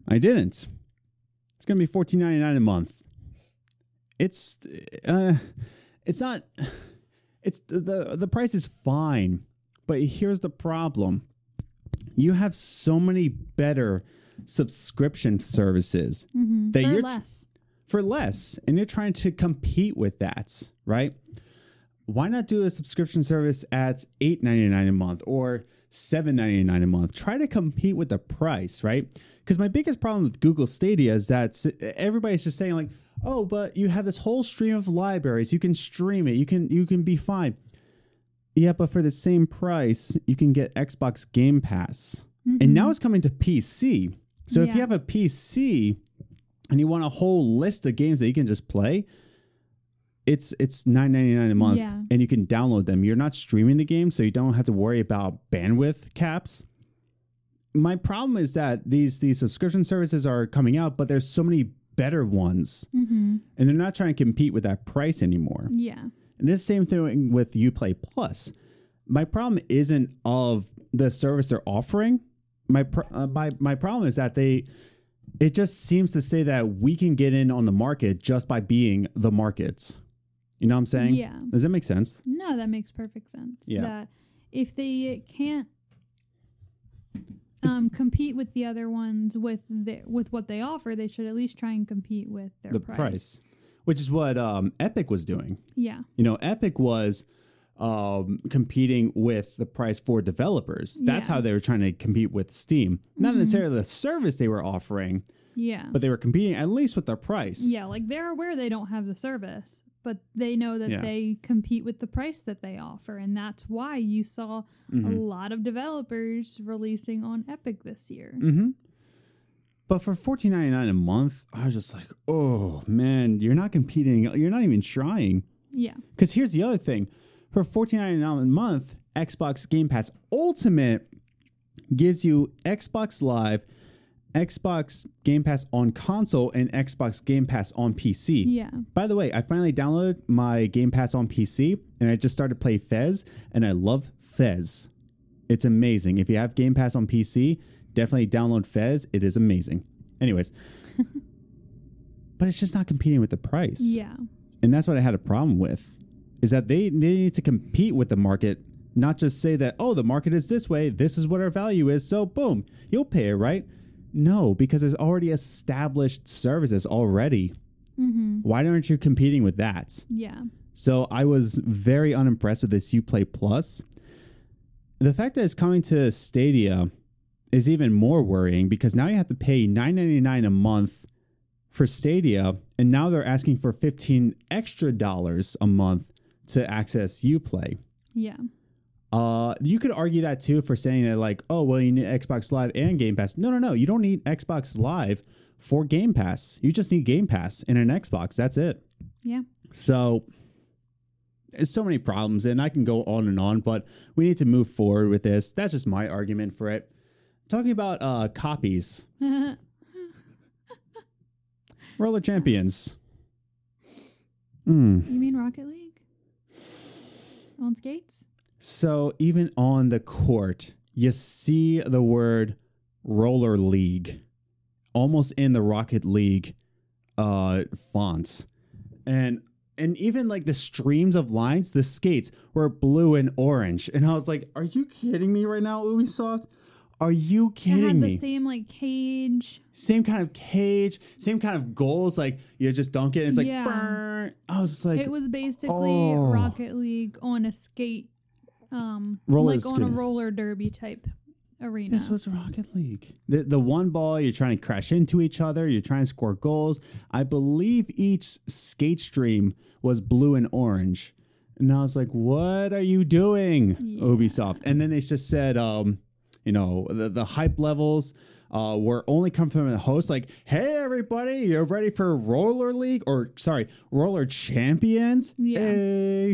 I didn't. It's going to be $14.99 a month. It's uh it's not it's the, the price is fine, but here's the problem. You have so many better subscription services Mm-hmm. That For you're- less. for less and you're trying to compete with that, right? Why not do a subscription service at $8.99 a month or $7.99 a month? Try to compete with the price, right? Because my biggest problem with Google Stadia is that everybody's just saying like, "Oh, but you have this whole stream of libraries. You can stream it. You can you can be fine." Yeah, but for the same price, you can get Xbox Game Pass. And now mm-hmm. it's coming to PC. So if you have a PC and you want a whole list of games that you can just play, it's it's nine ninety nine a month, Yeah. and you can download them. You're not streaming the game, so you don't have to worry about bandwidth caps. My problem is that these these subscription services are coming out, but there's so many better ones, Mm-hmm. and they're not trying to compete with that price anymore. Yeah. And this same thing with UPlay Plus. My problem isn't of the service they're offering. My pr- uh, my my problem is that they it just seems to say that we can get in on the market just by being the markets. You know what I'm saying? Yeah. Does that make sense? No, that makes perfect sense. Yeah. That if they can't um, compete with the other ones with the, with what they offer, they should at least try and compete with their the price. price. Which is what um, Epic was doing. Yeah. You know, Epic was um, competing with the price for developers. That's Yeah. how they were trying to compete with Steam. Not Mhm. necessarily the service they were offering, Yeah. but they were competing at least with their price. yeah, like they're aware they don't have the service, but they know that Yeah. they compete with the price that they offer, and that's why you saw a Mhm. lot of developers releasing on Epic this year. Mm-hmm. But for fourteen ninety nine a month, I was just like, oh man, you're not competing. You're not even trying. Yeah. Because here's the other thing: for fourteen ninety nine a month, Xbox Game Pass Ultimate gives you Xbox Live, Xbox Game Pass on console, and Xbox Game Pass on PC. Yeah. By the way, I finally downloaded my Game Pass on PC and I just started to play Fez and I love Fez. It's amazing. If you have Game Pass on PC, definitely download Fez. It is amazing. Anyways, but it's just not competing with the price. Yeah. And that's what I had a problem with is that they, they need to compete with the market, not just say that, oh, the market is this way. This is what our value is. So boom, you'll pay it, right? No, because there's already established services already. Mm-hmm. Why aren't you competing with that? Yeah. So I was very unimpressed with this Uplay Plus. The fact that it's coming to Stadia is even more worrying because now you have to pay $9.99 a month for Stadia, and now they're asking for 15 extra dollars a month to access Uplay. Yeah. Uh, you could argue that too for saying that like, oh well, you need Xbox Live and Game Pass. No, no, no, you don't need Xbox Live for Game Pass. You just need Game Pass and an Xbox. That's it. Yeah. So there's so many problems, and I can go on and on, but we need to move forward with this. That's just my argument for it. Talking about uh, copies, Roller Champions. Hmm. You mean Rocket League? On skates? So even on the court, you see the word roller league almost in the Rocket League uh fonts. And and even like the streams of lines, the skates were blue and orange. And I was like, "Are you kidding me right now, Ubisoft? Are you It kidding had me?" the same like cage. same kind of cage, same kind of goals. Like you just dunk it. And it's like, Yeah. I was just like, it was basically oh. Rocket League on a skate, um, Roller like on a roller derby type arena. This was Rocket League. The the one ball you're trying to crash into each other, you're trying to score goals. I believe each skate stream was blue and orange. And I was like, "What are you doing, Yeah. Ubisoft?" And then they just said, um, you know, the, the hype levels uh, were only come from the host. Like, "Hey, everybody, you're ready for Roller League or sorry, Roller Champions?" Yeah. Hey.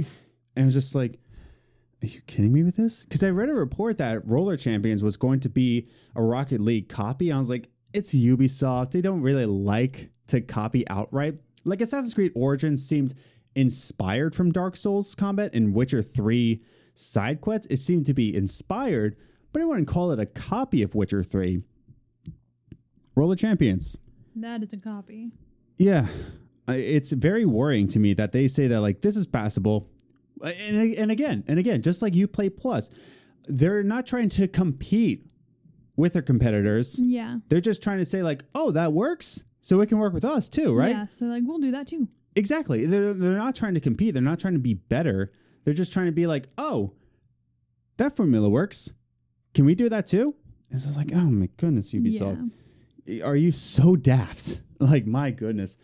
And it was just like, are you kidding me with this? Because I read a report that Roller Champions was going to be a Rocket League copy. I was like, it's Ubisoft. They don't really like to copy outright. Like Assassin's Creed Origins seemed inspired from Dark Souls combat and Witcher 3 side quests. It seemed to be inspired, but I wouldn't call it a copy of Witcher 3. Roller Champions. That is a copy. Yeah. It's very worrying to me that they say that like this is passable. And, and again, and again, just like Uplay Plus, they're not trying to compete with their competitors. Yeah. They're just trying to say like, "Oh, that works, so it can work with us too, right?" Yeah. So like we'll do that too. Exactly. They're they're not trying to compete. They're not trying to be better. They're just trying to be like, "Oh, that formula works. Can we do that too?" And It's like, "Oh my goodness, Ubisoft." Yeah. are you so daft? Like my goodness.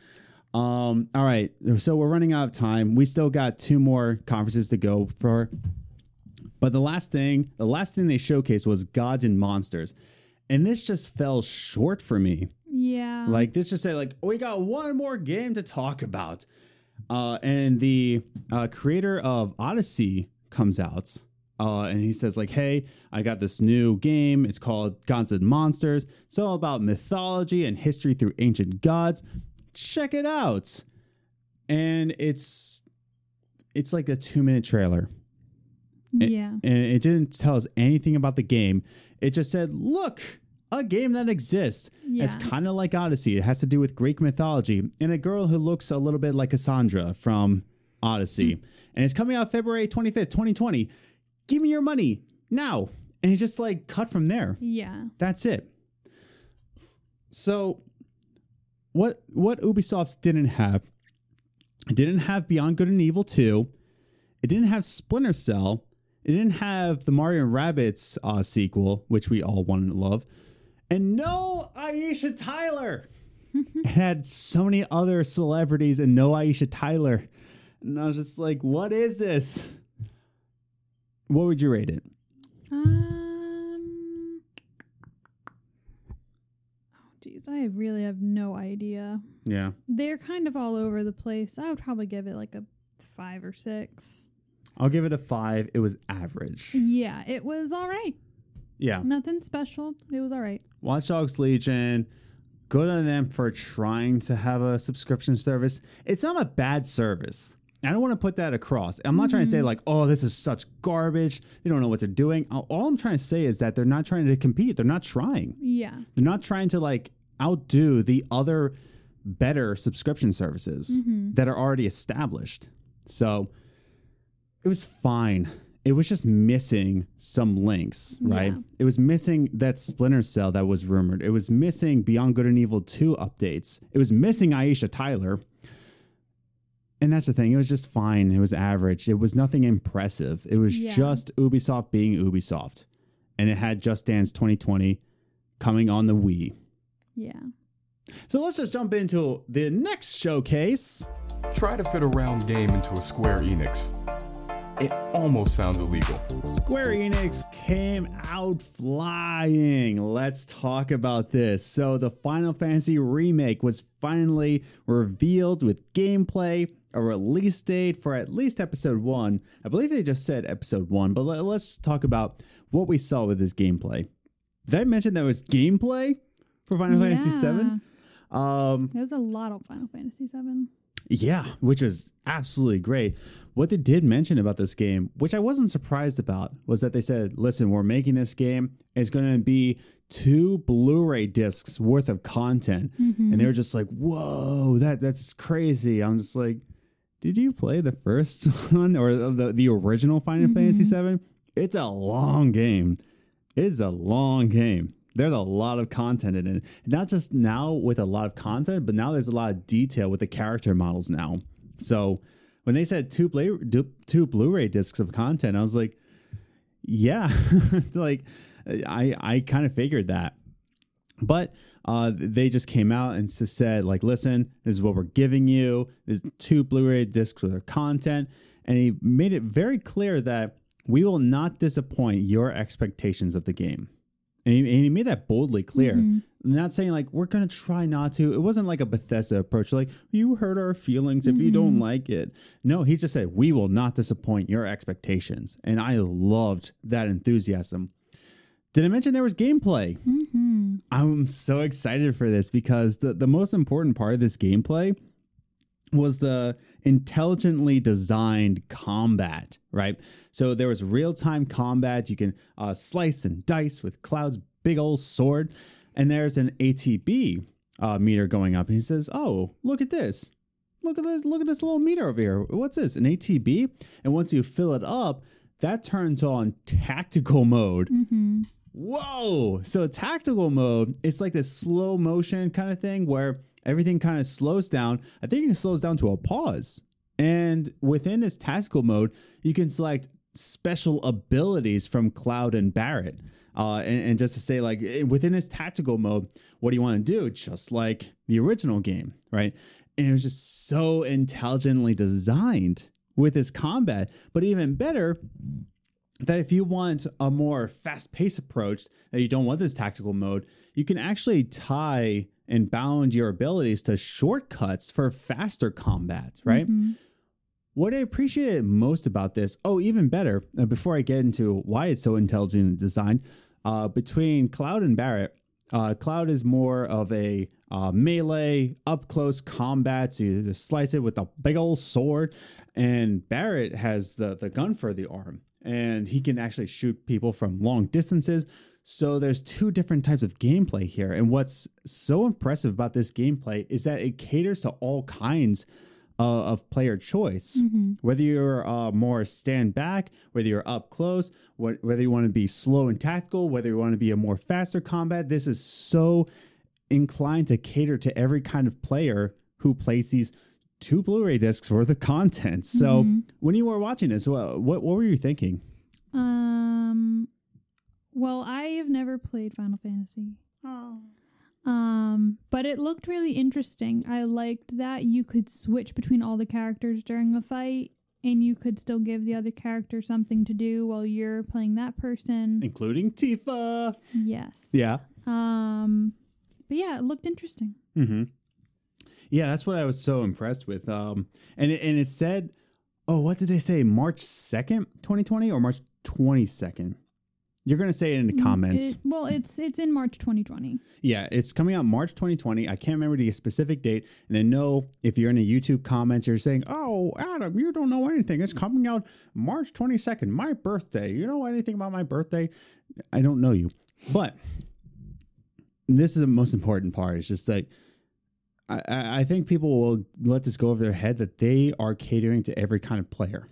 Um, all right, so we're running out of time. We still got two more conferences to go for. But the last thing, the last thing they showcased was Gods and Monsters. And this just fell short for me. Yeah. Like this just said like we got one more game to talk about. Uh, and the uh, creator of Odyssey comes out uh, and he says like, "Hey, I got this new game. It's called Gods and Monsters. It's all about mythology and history through ancient gods. Check it out." And it's it's like a two minute trailer, yeah. and it didn't tell us anything about the game. It just said, "Look." A game that exists. Yeah. It's kind of like Odyssey. It has to do with Greek mythology and a girl who looks a little bit like Cassandra from Odyssey. Hmm. And it's coming out February 25th, 2020. Give me your money now. And it's just like cut from there. Yeah. That's it. So what what Ubisoft didn't have, it didn't have Beyond Good and Evil 2. It didn't have Splinter Cell. It didn't have the Mario and Rabbids uh, sequel, which we all want and love. And no Aisha Tyler. it had so many other celebrities and no Aisha Tyler. And I was just like, what is this? What would you rate it? Um. Geez, I really have no idea. Yeah. They're kind of all over the place. I would probably give it like a five or six. I'll give it a five. It was average. Yeah, it was all right. Yeah. Nothing special. It was all right. Watch Dogs Legion. Good on them for trying to have a subscription service. It's not a bad service. I don't want to put that across. I'm not trying to say mm-hmm. like, oh, this is such garbage. They don't know what they're doing. All I'm trying to say is that they're not trying to compete. They're not trying. Yeah. They're not trying to like outdo the other better subscription services mm-hmm. that are already established. So it was fine. It was just missing some links, right? Yeah. It was missing that Splinter Cell that was rumored. It was missing Beyond Good and Evil 2 updates. It was missing Aisha Tyler. And that's the thing. It was just fine. It was average. It was nothing impressive. It was Yeah. just Ubisoft being Ubisoft. And it had Just Dance 2020 coming on the Wii. Yeah. So let's just jump into the next showcase. Try to fit a round game into a Square Enix. It almost sounds illegal. Square Enix came out flying. Let's talk about this. So, the Final Fantasy remake was finally revealed with gameplay, a release date for at least episode one. I believe they just said episode one, but let, us talk about what we saw with this gameplay. Did I mention that was gameplay for Final Fantasy VII? Um, There's a lot of Final Fantasy VII. yeah, which was absolutely great. What they did mention about this game, which I wasn't surprised about, was that they said, listen, we're making this game. It's going to be two Blu-ray discs worth of content. And they were just like, whoa, that that's crazy. I'm just like, did you play the first one or the, the original Final Fantasy VII? It's a long game. It's a long game. There's a lot of content in it. Not just now with a lot of content, but now there's a lot of detail with the character models now. So when they said two blu two Blu-ray discs of content, I was like, yeah, like I I kind of figured that. But uh, they just came out and just said, like, listen, this is what we're giving you. There's two Blu-ray discs with our content, and he made it very clear that we will not disappoint your expectations of the game. And he, and he made that boldly clear. Not saying like we're gonna try not to. It wasn't like a Bethesda approach, like you hurt our feelings if you don't like it. No, he just said we will not disappoint your expectations, and I loved that enthusiasm. Did I mention there was gameplay? Mm-hmm. I'm so excited for this because the, the most important part of this gameplay was the intelligently designed combat, right? So there was real time combat. You can uh, slice and dice with Cloud's big old sword. And there's an ATB uh, meter going up. And he says, Oh, look at this. Look at this. Look at this little meter over here. What's this? An ATB? And once you fill it up, that turns on tactical mode. Mm-hmm. Whoa! So tactical mode, it's like this slow motion kind of thing where everything kind of slows down. I think it slows down to a pause. And within this tactical mode, you can select special abilities from Cloud and Barret. Uh, and, and just to say, like eh, within this tactical mode, what do you want to do? Just like the original game, right? And it was just so intelligently designed with this combat. But even better, that if you want a more fast paced approach, that you don't want this tactical mode, you can actually tie and bound your abilities to shortcuts for faster combat, right? Mm-hmm. What I appreciated most about this, oh, even better, uh, before I get into why it's so intelligent designed, uh, between Cloud and Barret, uh, Cloud is more of a uh, melee, up close combat. So you slice it with a big old sword. And Barret has the, the gun for the arm, and he can actually shoot people from long distances. So there's two different types of gameplay here. And what's so impressive about this gameplay is that it caters to all kinds uh, of player choice. Mm-hmm. Whether you're uh, more stand back, whether you're up close, wh- whether you want to be slow and tactical, whether you want to be a more faster combat, this is so inclined to cater to every kind of player who plays these two Blu-ray discs worth of content. So Mhm. when you were watching this, what what, what were you thinking? Um, well, I have never played Final Fantasy. Um, but it looked really interesting. I liked that you could switch between all the characters during a fight, and you could still give the other character something to do while you're playing that person. Including Tifa. Yes. Yeah. Um, but yeah, it looked interesting. Mm-hmm. Yeah, that's what I was so impressed with. Um, and it, and it said, oh, what did they say? March second, twenty twenty, or March twenty second? You're gonna say it in the Mm, comments. it- well, it's it's in March 2020. Yeah, it's coming out March 2020. I can't remember the specific date. And I know if you're in the YouTube comments, you're saying, oh, Adam, you don't know anything. It's coming out March 22nd, my birthday. You know anything about my birthday? I don't know you. But this is the most important part. It's just like, I, I I think people will let this go over their head that they are catering to every kind of player.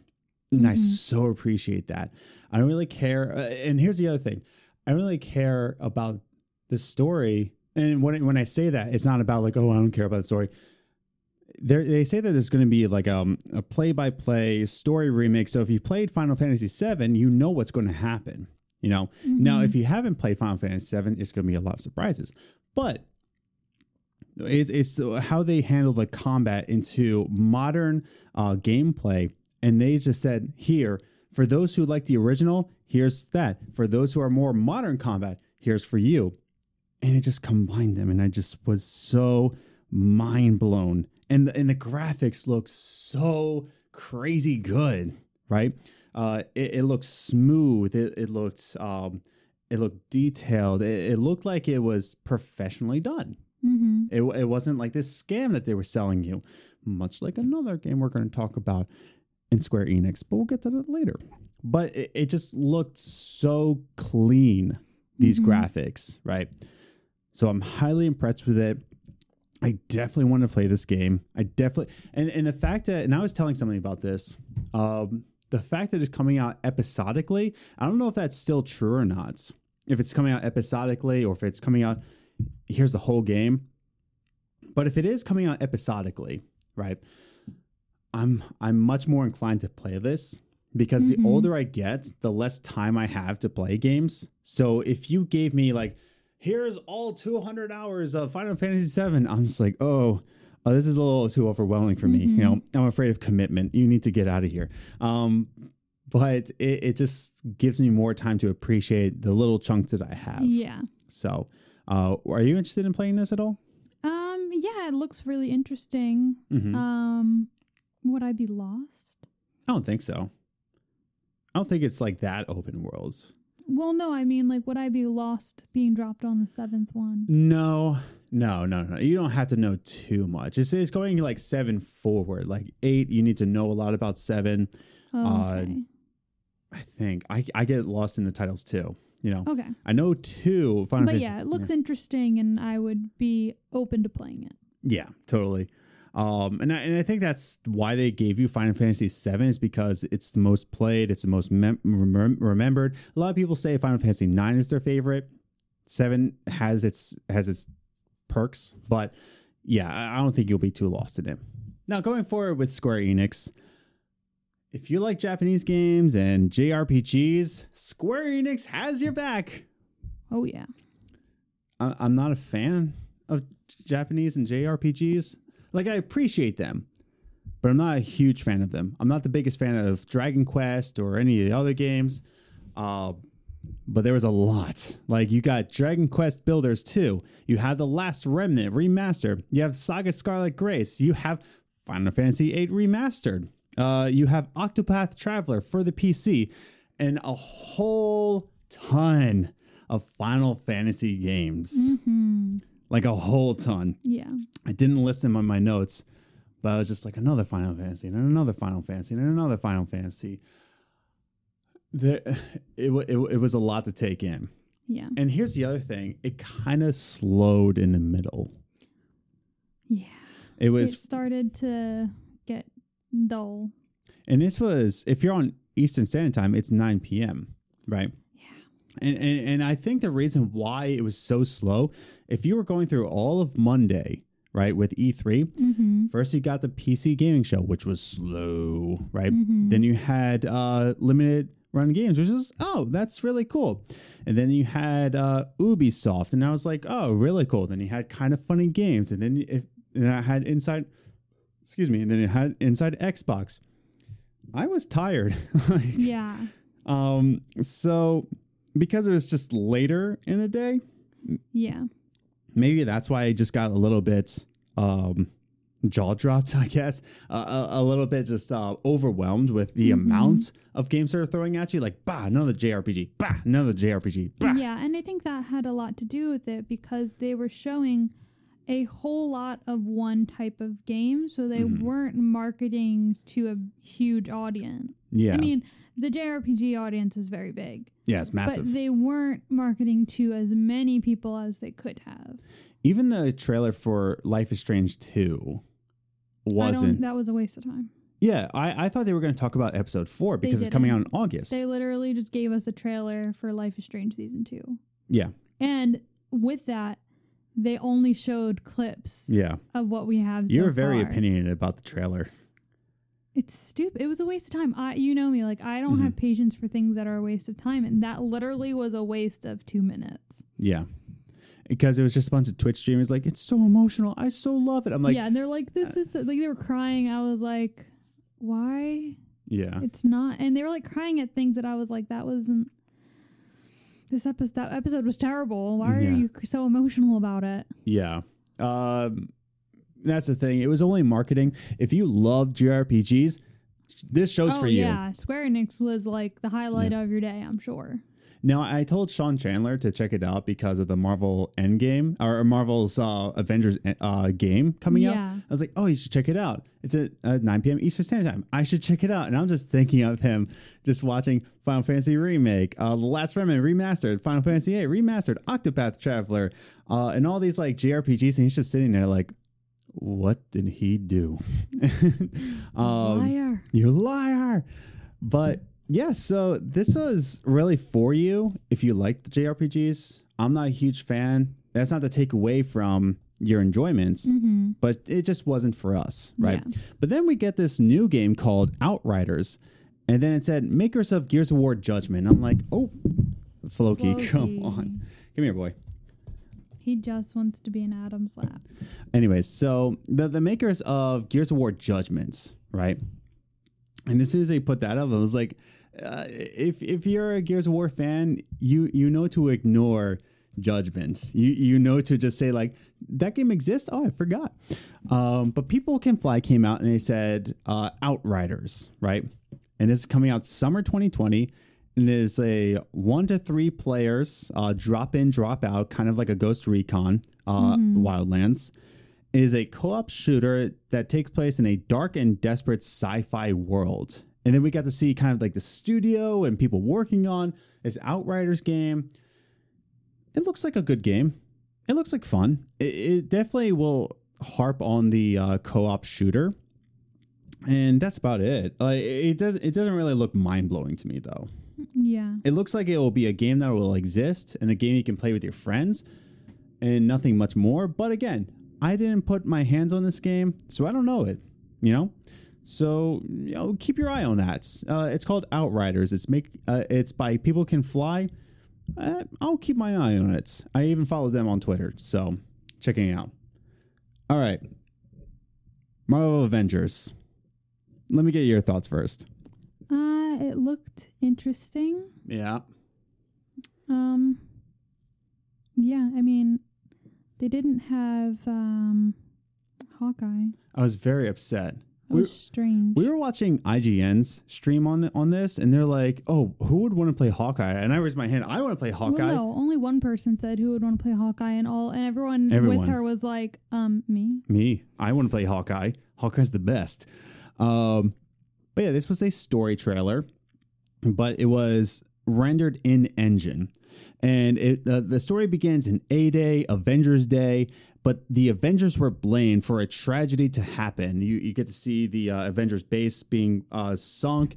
And I Mhm. so appreciate that. I don't really care. Uh, and here's the other thing I don't really care about the story. And when, when I say that, it's not about like, oh, I don't care about the story. They're, they say that it's going to be like um, a play by play story remake. So if you played Final Fantasy VII, you know what's going to happen. You know, now Mhm. if you haven't played Final Fantasy VII, it's going to be a lot of surprises. But it, it's how they handle the combat into modern uh, gameplay. And they just said, here, for those who like the original, here's that. For those who are more modern combat, here's for you. And it just combined them. And I just was so mind blown. And, the- and the graphics look so crazy good, right? Uh, it, it looked smooth. It, it looked um, it looked detailed. It, it looked like it was professionally done. Mm-hmm. It, it wasn't like this scam that they were selling you, much like another game we're going to talk about in Square Enix, but we'll get to that later. But it, it just looked so clean, these Mhm. graphics, right? So I'm highly impressed with it. I definitely want to play this game. I definitely and and the fact that and I was telling somebody about this. Um, the fact that it's coming out episodically, I don't know if that's still true or not. If it's coming out episodically or if it's coming out here's the whole game. But if it is coming out episodically, right? I'm I'm much more inclined to play this because Mhm. the older I get, the less time I have to play games. So if you gave me like here's all 200 hours of Final Fantasy 7, I'm just like, "Oh, oh, this is a little too overwhelming for me. Mhm. You know, I'm afraid of commitment. You need to get out of here." Um but it, it just gives me more time to appreciate the little chunks that I have. Yeah. So, uh, are you interested in playing this at all? Um. Yeah, it looks really interesting. Mhm. Um, would I be lost? I don't think so. I don't think it's like that open worlds. Well, no. I mean, like, would I be lost being dropped on the seventh one? No, No, no, no. You don't have to know too much. It's it's going like seven forward. Like eight, you need to know a lot about seven. Oh, Uh, okay. I think I I get lost in the titles too. You know, okay. I know two. Final But Fantasy- yeah, it looks interesting, and I would be open to playing it. Yeah, totally. Um, and I, and I think that's why they gave you Final Fantasy VII is because it's the most played, it's the most mem- remem- remembered. A lot of people say Final Fantasy IX is their favorite. Seven has its has its perks, but yeah, I don't think you'll be too lost in it. Now, going forward with Square Enix, if you like Japanese games and JRPGs, Square Enix has your back. Oh yeah. I- I'm not a fan of Japanese and JRPGs. Like I appreciate them, but I'm not a huge fan of them. I'm not the biggest fan of Dragon Quest or any of the other games. Uh, but there was a lot. Like you got Dragon Quest Builders 2. You have The Last Remnant remastered. You have Saga Scarlet Grace. You have Final Fantasy VIII remastered. Uh, you have Octopath Traveler for the PC, and a whole ton of Final Fantasy games. Hmm. Like a whole ton. Yeah. I didn't list them on my notes, but I was just like another Final Fantasy and another Final Fantasy and another Final Fantasy. There, it, it, it was a lot to take in. Yeah. And here's the other thing: it kind of slowed in the middle. Yeah. It It was, started to get dull. and this was if you're on Eastern Standard Time, it's 9 p.m. Right? And, and and I think the reason why it was so slow, if you were going through all of Monday, right, with E3, Mm-hmm. First, you got the PC gaming show, which was slow, right? Mhm. Then you had uh, limited run games, which is oh, that's really cool. And then you had uh, Ubisoft, and I was like, oh, really cool. Then you had kind of funny games, and then it, and I had inside, excuse me, and then it had inside Xbox. I was tired, like, Yeah. um, so because it was just later in the day, Yeah. maybe that's why I just got a little bit um jaw dropped i guess uh, a, a little bit just uh overwhelmed with the Mhm. amount of games they're throwing at you like bah another jrpg bah another jrpg bah. Yeah, and I think that had a lot to do with it because they were showing a whole lot of one type of game, so they Mhm. weren't marketing to a huge audience. yeah I mean, the JRPG audience is very big, yeah it's massive. but they weren't marketing to as many people as they could have. even the trailer for life is strange 2 I don't, wasn't that was a waste of time. yeah I, I thought they were going to talk about episode 4 because it's coming out in august They literally just gave us a trailer for Life is Strange season two, yeah and with that, they only showed clips yeah of what we have. you so were very far. opinionated about the trailer It's stupid. It was a waste of time. I, you know me, like I don't Mhm. have patience for things that are a waste of time, and that literally was a waste of two minutes. yeah because it was just a bunch of twitch streamers like it's so emotional i so love it i'm like yeah, and they're like, "This is like they were crying." I was like, "Why? yeah It's not." And they were like crying at things that I was like, "That wasn't." This episode, that episode was terrible. Why are Yeah. you so emotional about it? Yeah. Um, that's the thing. It was only marketing. If you love JRPGs, this show's oh for you. yeah, Square Enix was like the highlight of your day. I'm sure. Now, I told Sean Chandler to check it out because of the Marvel Endgame or Marvel's uh, Avengers uh, game coming out. Yeah. I was like, oh, you should check it out. It's at uh, 9 p.m. Eastern Standard Time. I should check it out. And I'm just thinking of him just watching Final Fantasy Remake, uh, The Last Remnant Remastered, Final Fantasy VIII Remastered, Octopath Traveler, uh, and all these like JRPGs. And he's just sitting there like, what did he do? um, Liar. you liar. But yeah, so this was really for you if you like the JRPGs. I'm not a huge fan. That's not to take away from your enjoyments, Mm-hmm. but it just wasn't for us, right? Yeah. But then we get this new game called Outriders, and then it said makers of Gears of War Judgment. I'm like, oh, Floki, come on, come here, boy. He just wants to be in Adam's lap. Anyways, so the the makers of Gears of War Judgments, right? And as soon as they put that up, I was like, uh, if if you're a Gears of War fan, you you know to ignore judgments. You you know to just say like that game exists. Oh, I forgot. Um, but People Can Fly came out and they said uh, Outriders, right? And this is coming out summer 2020, and it is a one to three players uh, drop in, drop out, kind of like a Ghost Recon uh, Wildlands. It is a co op shooter that takes place in a dark and desperate sci fi world. And then we got to see kind of like the studio and people working on this Outriders game. It looks like a good game. It looks like fun. It, it definitely will harp on the uh, co op shooter. And that's about it. Like it does it doesn't really look mind blowing to me though. Yeah. It looks like it will be a game that will exist and a game you can play with your friends and nothing much more. But again, I didn't put my hands on this game, so I don't know it, you know? So, you know, keep your eye on that. Uh, it's called Outriders. It's make uh, it's by People Can Fly. Uh, I'll keep my eye on it. I even followed them on Twitter, so checking it out. All right. Marvel Avengers. Let me get your thoughts first. Uh, it looked interesting. Yeah. Um, yeah, I mean, they didn't have um, Hawkeye. I was very upset. That was strange. We were watching IGN's stream on on this, and they're like, "Oh, who would want to play Hawkeye?" And I raised my hand. I want to play Hawkeye. Well, no, only one person said who would want to play Hawkeye, and all, and everyone, Everyone. with her was like, um, me. Me, I want to play Hawkeye. Hawkeye's the best. Um, but yeah, this was a story trailer, but it was rendered in engine, and it uh, the story begins in A Day, Avengers Day. But the Avengers were blamed for a tragedy to happen. You you get to see the uh, Avengers base being uh, sunk,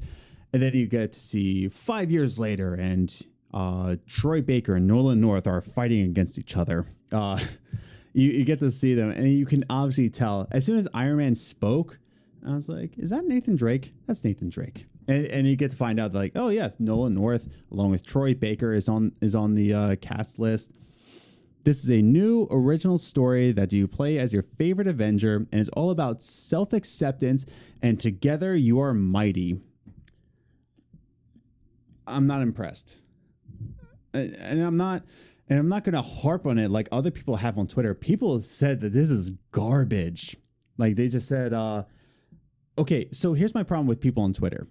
and then you get to see five years later, and uh, Troy Baker and Nolan North are fighting against each other. Uh, you, you get to see them, and you can obviously tell as soon as Iron Man spoke, I was like, "Is that Nathan Drake? That's Nathan Drake." And, and you get to find out like, oh yes, Nolan North along with Troy Baker is on is on the uh, cast list. This is a new original story that you play as your favorite Avenger, and it's all about self acceptance and together you are mighty. I'm not impressed, and I'm not, and I'm not going to harp on it like other people have on Twitter. People said that this is garbage. Like they just said, uh, okay. So here's my problem with people on Twitter.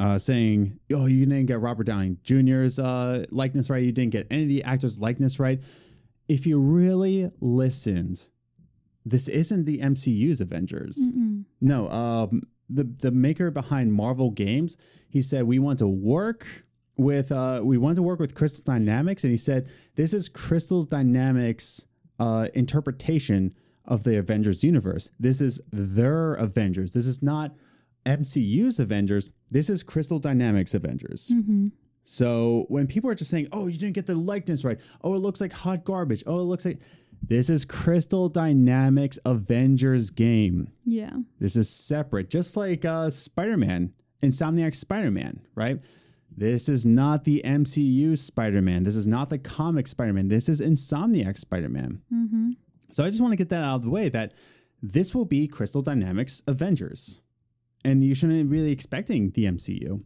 Uh, saying, "Oh, you didn't get Robert Downey Jr.'s uh, likeness right. You didn't get any of the actors' likeness right." If you really listened, this isn't the MCU's Avengers. Mm-mm. No, um, the the maker behind Marvel Games, he said we want to work with uh, we want to work with Crystal Dynamics, and he said this is Crystal Dynamics' uh, interpretation of the Avengers universe. This is their Avengers. This is not MCU's Avengers. This is Crystal Dynamics Avengers. Mm-hmm. So when people are just saying, "Oh, you didn't get the likeness right," "Oh, it looks like hot garbage," "Oh, it looks like," this is Crystal Dynamics Avengers game. Yeah. This is separate, just like uh, Spider Man, Insomniac Spider Man, right? This is not the MCU Spider Man. This is not the comic Spider Man. This is Insomniac Spider Man. Mm-hmm. So I just want to get that out of the way that this will be Crystal Dynamics Avengers. And you shouldn't be really expecting the MCU.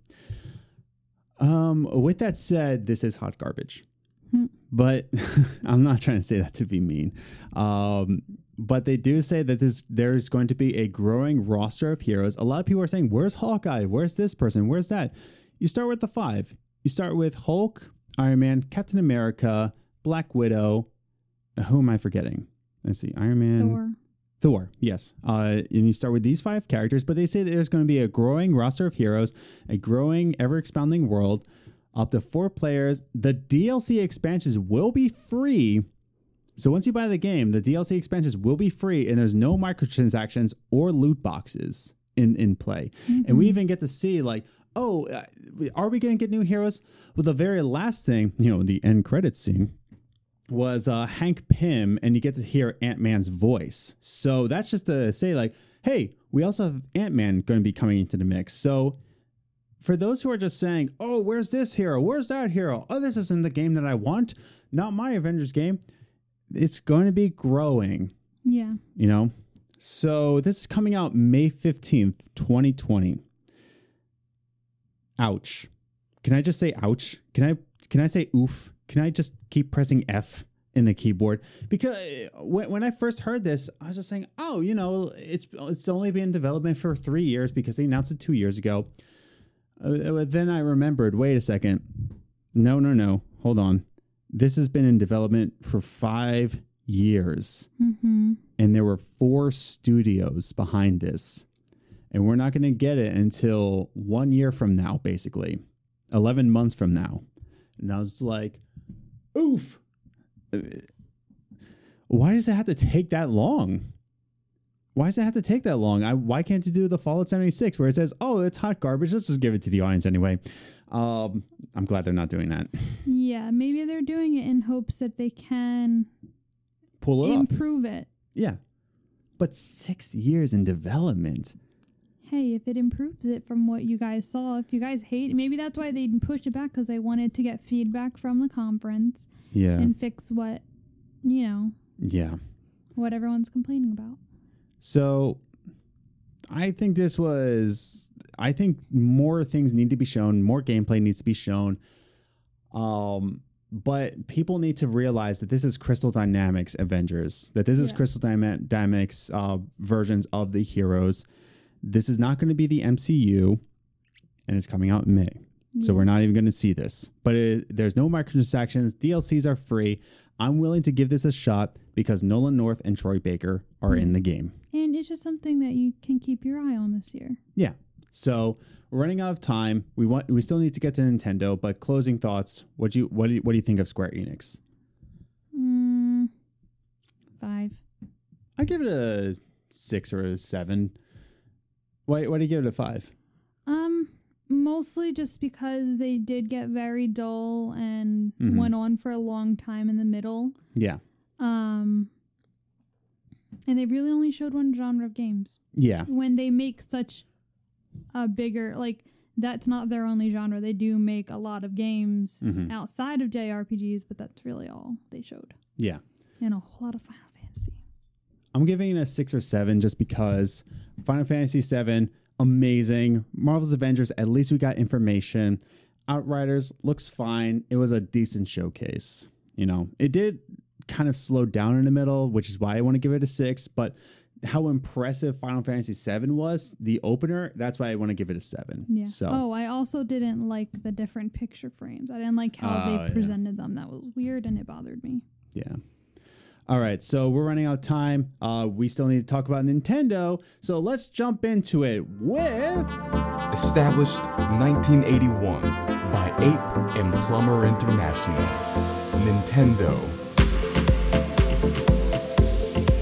Um, with that said, this is hot garbage. Hmm. But I'm not trying to say that to be mean. Um, but they do say that this there's going to be a growing roster of heroes. A lot of people are saying, "Where's Hawkeye? Where's this person? Where's that?" You start with the five. You start with Hulk, Iron Man, Captain America, Black Widow. Who am I forgetting? Let's see, Iron Man, Thor. Thor, yes. Uh, and you start with these five characters, but they say that there's going to be a growing roster of heroes, a growing, ever expanding world, up to four players. The DLC expansions will be free. So once you buy the game, the DLC expansions will be free, and there's no microtransactions or loot boxes in in play. And we even get to see like, oh, uh, are we going to get new heroes? Well, the very last thing, you know, the end credits scene was uh, Hank Pym, and you get to hear Ant Man's voice. So that's just to say, like, hey, we also have Ant Man going to be coming into the mix. So for those who are just saying, oh, where's this hero? Where's that hero? Oh, this isn't the game that I want. Not my Avengers game. It's going to be growing, Yeah. you know? So this is coming out May 15th, 2020. Ouch. Can I just say ouch? Can I can I say oof? Can I just keep pressing F in the keyboard? Because uh, when, when I first heard this, I was just saying, oh, you know, it's it's only been in development for three years because they announced it two years ago. Uh, but then I remembered. Wait a second. No, no, no. Hold on. This has been in development for five years, Mm-hmm. and there were four studios behind this, and we're not going to get it until one year from now, basically, eleven months from now. And I was like, "Oof! Why does it have to take that long?" Why does it have to take that long? I, why can't you do the Fallout 76 where it says, "Oh, it's hot garbage. Let's just give it to the audience anyway." Um, I'm glad they're not doing that. Yeah, maybe they're doing it in hopes that they can Pull it up. improve it. Yeah, but six years in development. Hey, if it improves it from what you guys saw, if you guys hate, maybe that's why they pushed it back because they wanted to get feedback from the conference Yeah, and fix what, you know, yeah. what everyone's complaining about. So, I think this was. I think more things need to be shown. More gameplay needs to be shown. Um, but people need to realize that this is Crystal Dynamics Avengers. That this is Yeah. Crystal Dyma- Dynamics uh, versions of the heroes. This is not going to be the MCU, and it's coming out in May. So we're not even going to see this. But it, there's no microtransactions. DLCs are free. I'm willing to give this a shot because Nolan North and Troy Baker are in the game. And it's just something that you can keep your eye on this year. Yeah. So we're running out of time. We want we still need to get to Nintendo, but closing thoughts. What do you what do you, what do you think of Square Enix? Mm, five. I give it a six or a seven. Why why do you give it a five? Um, mostly just because they did get very dull and Mhm. went on for a long time in the middle. Yeah. Um, and they really only showed one genre of games. Yeah. When they make such a bigger, like, that's not their only genre. They do make a lot of games Mhm. outside of JRPGs, but that's really all they showed. Yeah. And a whole lot of Final. I'm giving it a six or seven just because Final Fantasy VII, amazing. Marvel's Avengers, at least we got information. Outriders looks fine. It was a decent showcase. You know, it did kind of slow down in the middle, which is why I want to give it a six. But how impressive Final Fantasy VII was, the opener, that's why I want to give it a seven. Yeah. So Oh, I also didn't like the different picture frames. I didn't like how Oh, they ah, yeah. presented them. That was weird and it bothered me. Yeah. All right, so we're running out of time. Uh, we still need to talk about Nintendo, so let's jump into it with. Established 1981 by Ape and Plumber International. Nintendo.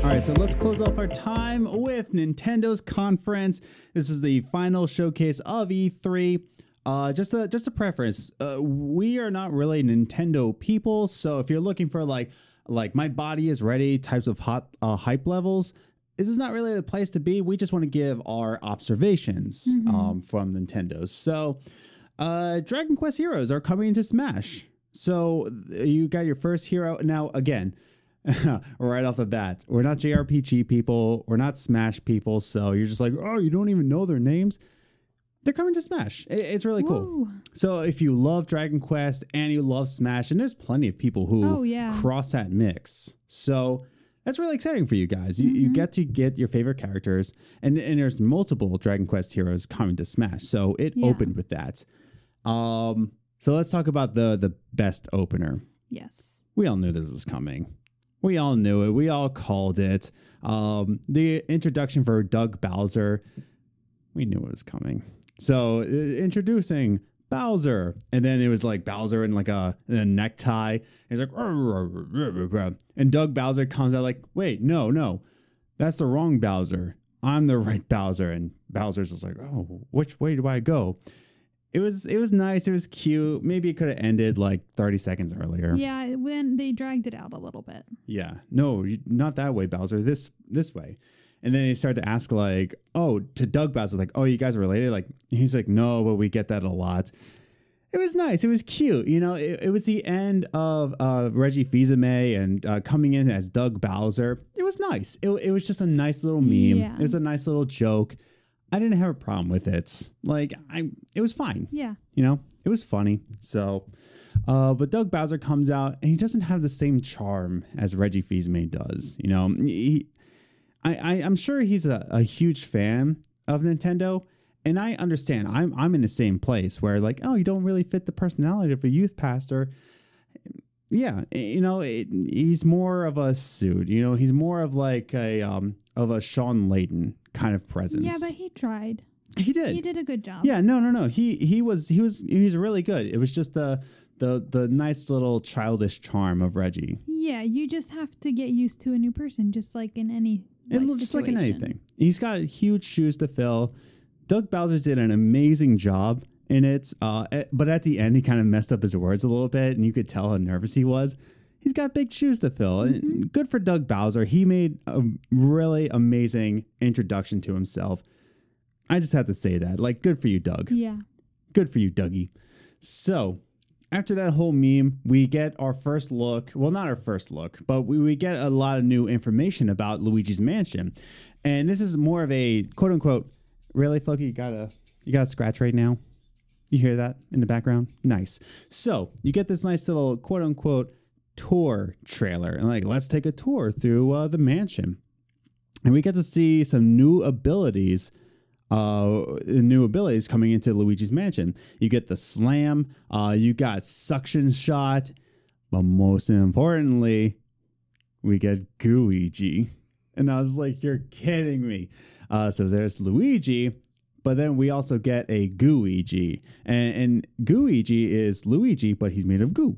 All right, so let's close off our time with Nintendo's conference. This is the final showcase of E3. Uh, just a just a preference. Uh, we are not really Nintendo people, so if you're looking for like like my body is ready types of hot uh, hype levels, this is not really the place to be. We just want to give our observations um, from Nintendo. So, uh, Dragon Quest Heroes are coming into Smash. So you got your first hero now. Again, right off the bat, we're not JRPG people. We're not Smash people. So you're just like, oh, you don't even know their names. They're coming to Smash. It- It's really cool. So if you love Dragon Quest and you love Smash, and there's plenty of people who Oh, yeah. cross that mix. So that's really exciting for you guys. You, you Mm-hmm. get to get your favorite characters, and and there's multiple Dragon Quest heroes coming to Smash. So it Yeah. opened with that. Um, so let's talk about the the best opener. Yes. We all knew this was coming. We all knew it. We all called it. Um, the introduction for Doug Bowser, we knew it was coming. So uh, introducing Bowser, and then it was like Bowser in like a, in a necktie. He's like, "Rah, rah, rah, rah, rah, rah." and Doug Bowser comes out like, wait, no, no, that's the wrong Bowser. I'm the right Bowser, and Bowser's just like, oh, which way do I go? It was it was nice. It was cute. Maybe it could have ended like 30 seconds earlier. Yeah, when they dragged it out a little bit. Yeah. No, you- not that way, Bowser. This this way. And then he started to ask like, oh, to Doug Bowser, like, oh, you guys are related? Like he's like, no, but we get that a lot. It was nice. It was cute. You know, it, it was the end of uh, Reggie Fils-Aimé and uh, coming in as Doug Bowser. It was nice. It, it was just a nice little meme. Yeah. It was a nice little joke. I didn't have a problem with it. Like I, it was fine. Yeah. You know, it was funny. So, uh, but Doug Bowser comes out and he doesn't have the same charm as Reggie Fils-Aimé does. You know, he, I, I, I'm sure he's a, a huge fan of Nintendo, and I understand. I'm I'm in the same place where like, oh, you don't really fit the personality of a youth pastor. Yeah, you know, it, he's more of a suit. You know, he's more of like a um of a Shawn Layden kind of presence. Yeah, but he tried. he did. He did a good job. Yeah, no, no, no. He he was he was he was really good. It was just the the the nice little childish charm of Reggie. Yeah, you just have to get used to a new person, just like in any. It looks just like in anything. He's got huge shoes to fill. Doug Bowser did an amazing job in it, uh, eh, but at the end he kind of messed up his words a little bit, and you could tell how nervous he was. He's got big shoes to fill, and good for Doug Bowser. He made a really amazing introduction to himself. I just have to say that, like, good for you, Doug. Yeah. Good for you, Dougie. So, after that whole meme, we get our first look. Well, not our first look, but we, we get a lot of new information about Luigi's Mansion. And this is more of a quote unquote, really, Floki, you got a you got a scratch right now? You hear that in the background? Nice. So you get this nice little quote unquote tour trailer. And like, let's take a tour through uh, the mansion. And we get to see some new abilities uh, new abilities coming into Luigi's Mansion. You get the slam, uh, you got suction shot, but most importantly, we get Gooigi. And I was like, you're kidding me. Uh, so there's Luigi, but then we also get a Gooigi. And, and Gooigi is Luigi, but he's made of goo.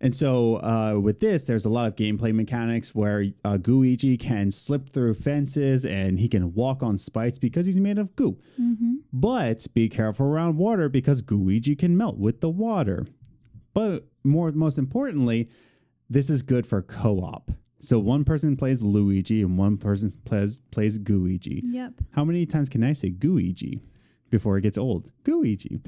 And so uh, with this, there's a lot of gameplay mechanics where uh, Gooigi can slip through fences and he can walk on spikes because he's made of goo. Mm-hmm. But be careful around water because Gooigi can melt with the water. But more, most importantly, this is good for co-op. So one person plays Luigi and one person plays plays Gooigi. Yep. How many times can I say Gooigi before it gets old? Gooigi.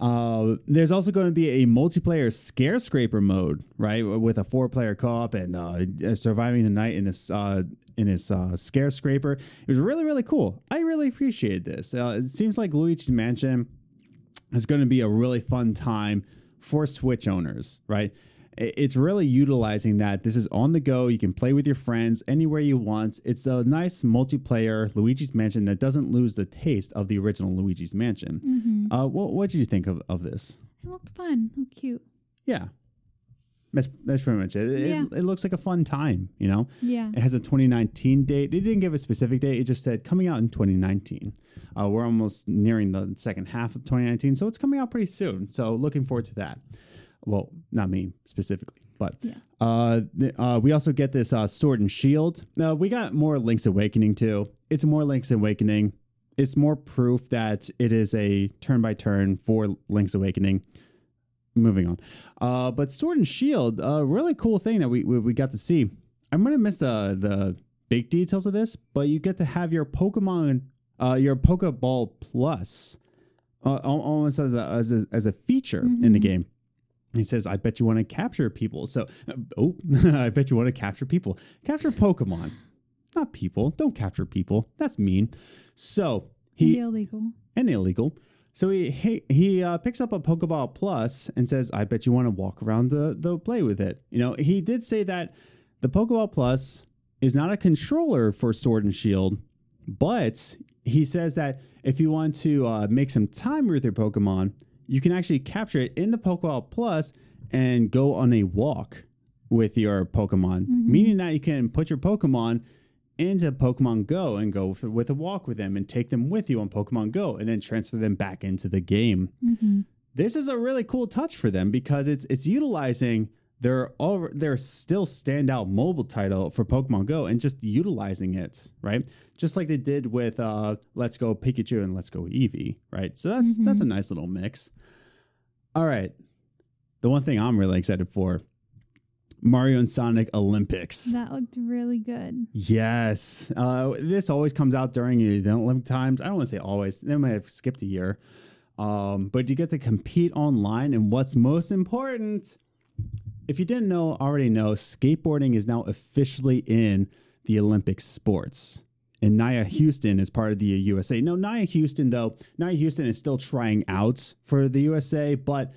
Uh, there's also going to be a multiplayer scare scraper mode, right, with a four-player co-op and uh, surviving the night in this uh, in this uh, scare scraper. It was really really cool. I really appreciated this. Uh, it seems like Luigi's Mansion is going to be a really fun time for Switch owners, right? It's really utilizing that. This is on the go. You can play with your friends anywhere you want. It's a nice multiplayer Luigi's Mansion that doesn't lose the taste of the original Luigi's Mansion. Mm-hmm. Uh, what what did you think of, of this? It looked fun. Looked cute. Yeah, that's that's pretty much it. It, Yeah. it looks like a fun time. You know, Yeah. it has a 2019 date. It didn't give a specific date. It just said coming out in 2019. Uh, we're almost nearing the second half of 2019, so it's coming out pretty soon. So looking forward to that. Well, not me specifically, but Yeah. uh, th- uh, we also get this uh, Sword and Shield. Uh, we got more Link's Awakening too. It's more Link's Awakening. It's more proof that it is a turn by turn for Link's Awakening. Moving on, uh, but Sword and Shield, a really cool thing that we we, we got to see. I'm gonna miss the the big details of this, but you get to have your Pokemon, uh, your Pokeball Plus, uh, almost as a as a, as a feature in the Mhm. game. He says, "I bet you want to capture people." So, uh, oh, I bet you want to capture people. Capture Pokemon, not people. Don't capture people. That's mean. So He, he illegal. and illegal. So he he, he uh, picks up a Pokeball Plus and says, "I bet you want to walk around the the play with it." You know, he did say that the Pokeball Plus is not a controller for Sword and Shield, but he says that if you want to uh, make some time with your Pokemon, you can actually capture it in the Pokeball Plus and go on a walk with your Pokemon, Mhm. meaning that you can put your Pokemon into Pokemon Go and go for, with a walk with them and take them with you on Pokemon Go and then transfer them back into the game. Mm-hmm. This is a really cool touch for them because it's it's utilizing all their still standout mobile title for Pokemon Go and just utilizing it, right? Just like they did with uh Let's Go Pikachu and Let's Go Eevee, right? So that's Mhm. that's a nice little mix. All right. The one thing I'm really excited for Mario and Sonic Olympics. That looked really good. Yes. Uh, this always comes out during the Olympic times. I don't want to say always. They might have skipped a year. Um, but you get to compete online. And what's most important, if you didn't know, already know, skateboarding is now officially in the Olympic sports. And Nyjah Huston is part of the USA. No, Nyjah Huston, though, Nyjah Huston is still trying out for the USA, but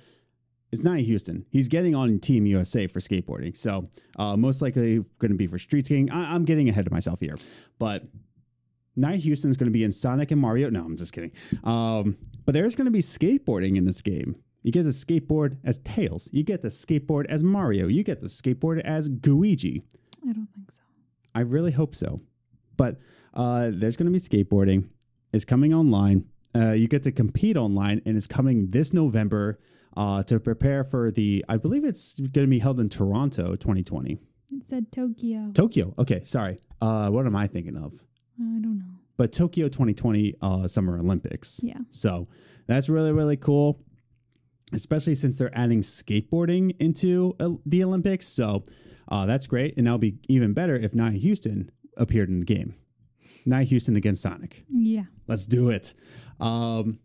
it's Nyjah Huston. He's getting on Team USA for skateboarding. So uh, most likely going to be for street skating. I- I'm getting ahead of myself here. But Nyjah Huston's going to be in Sonic and Mario. No, I'm just kidding. Um, but there's going to be skateboarding in this game. You get the skateboard as Tails. You get the skateboard as Mario. You get the skateboard as Luigi. I don't think so. I really hope so. But uh, there's going to be skateboarding. It's coming online. Uh, you get to compete online, and it's coming this November uh, to prepare for the. I believe it's going to be held in Toronto, 2020. It said Tokyo. Tokyo. Okay, sorry. Uh, what am I thinking of? I don't know. But Tokyo 2020 uh, Summer Olympics. Yeah. So that's really really cool, especially since they're adding skateboarding into the Olympics. So uh, that's great, and that'll be even better if Nyjah Huston appeared in the game. Nyjah Huston against Sonic. Yeah. Let's do it. Um,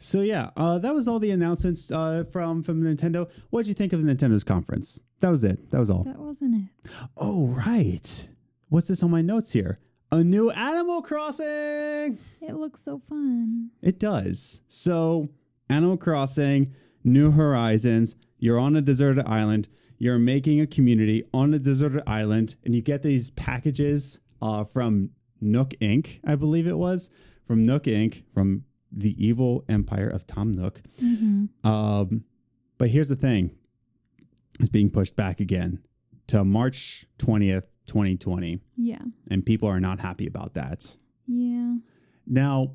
so yeah, uh, that was all the announcements uh, from from Nintendo. What did you think of the Nintendo's conference? That was it. That was all. That wasn't it. Oh right. What's this on my notes here? A new Animal Crossing. It looks so fun. It does. So, Animal Crossing, New Horizons, you're on a deserted island, you're making a community on a deserted island, and you get these packages uh, from Nook Inc., I believe it was, from Nook Inc., from the evil empire of Tom Nook. hmm Um, but here's the thing it's being pushed back again to March 20th, 2020, Yeah. and people are not happy about that. Yeah. Now,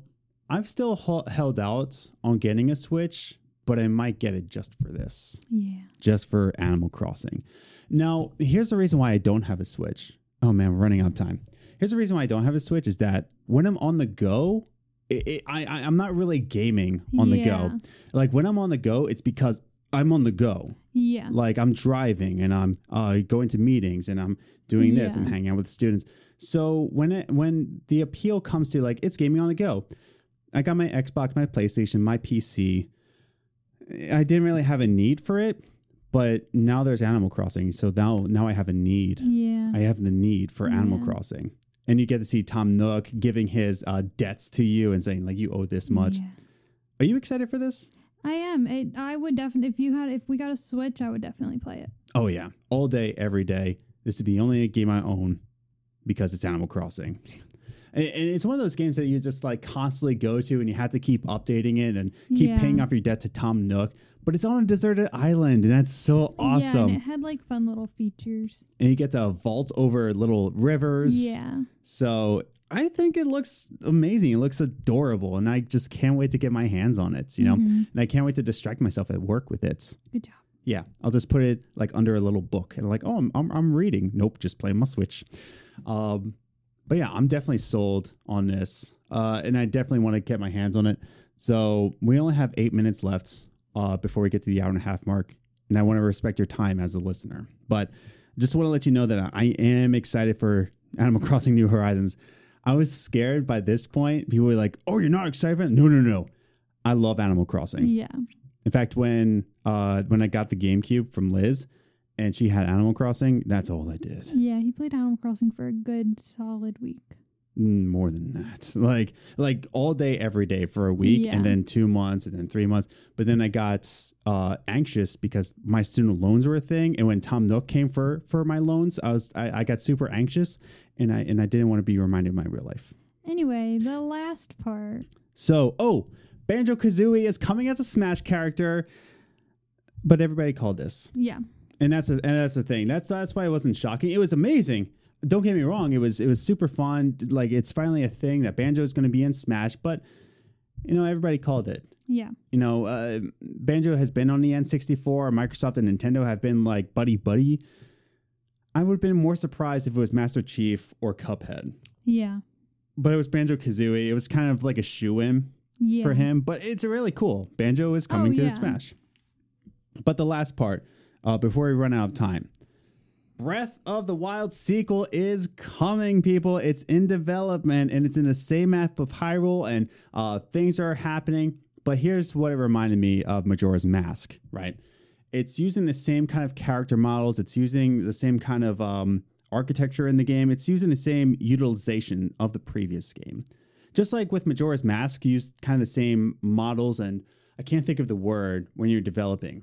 I've still hel- held out on getting a Switch, but I might get it just for this, Yeah. just for Animal Crossing. Now, here's the reason why I don't have a Switch. Oh man, we're running out of time. Here's the reason why I don't have a Switch is that when I'm on the go, it, it, I, I I'm not really gaming on the go. Like when I'm on the go, it's because I'm on the go. Yeah. Like I'm driving and I'm uh, going to meetings and I'm doing this and hanging out with students. So when it when the appeal comes to like it's gaming on the go, I got my Xbox, my PlayStation, my PC. I didn't really have a need for it, but now there's Animal Crossing, so now now I have a need. yeah. I have the need for Animal Crossing, and you get to see Tom Nook giving his uh, debts to you and saying like you owe this much. Yeah. Are you excited for this? I am. It, I would definitely if you had if we got a Switch, I would definitely play it. Oh yeah, all day, every day. This would be the only game I own because it's Animal Crossing. And, and it's one of those games that you just like constantly go to, and you have to keep updating it and keep Yeah. paying off your debt to Tom Nook. But it's on a deserted island, and that's so Yeah, awesome. and it had like fun little features. and you get to vault over little rivers. Yeah. So I think it looks amazing. It looks adorable, and I just can't wait to get my hands on it. You know, Mhm. and I can't wait to distract myself at work with it. Good job. Yeah, I'll just put it like under a little book and like, oh, I'm I'm, I'm reading. Nope, just play my Switch. Um, but yeah, I'm definitely sold on this, uh, and I definitely want to get my hands on it. So we only have eight minutes left uh, before we get to the hour and a half mark, and I want to respect your time as a listener. But just want to let you know that I am excited for Animal Crossing New Horizons. I was scared by this point. People were like, "Oh, you're not excited?" for it?" No, no, no. I love Animal Crossing. Yeah. In fact, when uh when I got the GameCube from Liz and she had Animal Crossing, that's all I did. Yeah. He played Animal Crossing for a good solid week. Mm, More than that. Like like all day every day for a week Yeah. and then 2 months and then 3 months. But then I got uh anxious because my student loans were a thing and when Tom Nook came for for my loans, I was I, I got super anxious and I and I didn't want to be reminded of my real life. Anyway, the last part. So, oh, Banjo Kazooie is coming as a Smash character, but everybody called this. Yeah. And that's a, and that's the thing. That's that's why it wasn't shocking. It was amazing. Don't get me wrong. It was it was super fun. Like it's finally a thing that Banjo is going to be in Smash. But you know, everybody called it. Yeah. You know, uh, Banjo has been on the N64. Microsoft and Nintendo have been like buddy buddy. I would have been more surprised if it was Master Chief or Cuphead. Yeah. But it was Banjo Kazooie. It was kind of like a shoe in Yeah. for him, but it's really cool. Banjo is coming Oh, to yeah. the Smash. But the last part, uh, before we run out of time, Breath of the Wild sequel is coming, people. It's in development and it's in the same map of Hyrule, and uh, things are happening. But here's what it reminded me of Majora's Mask, right? It's using the same kind of character models. It's using the same kind of um, architecture in the game. It's using the same utilization of the previous game. Just like with Majora's Mask, you use kind of the same models, and I can't think of the word when you're developing,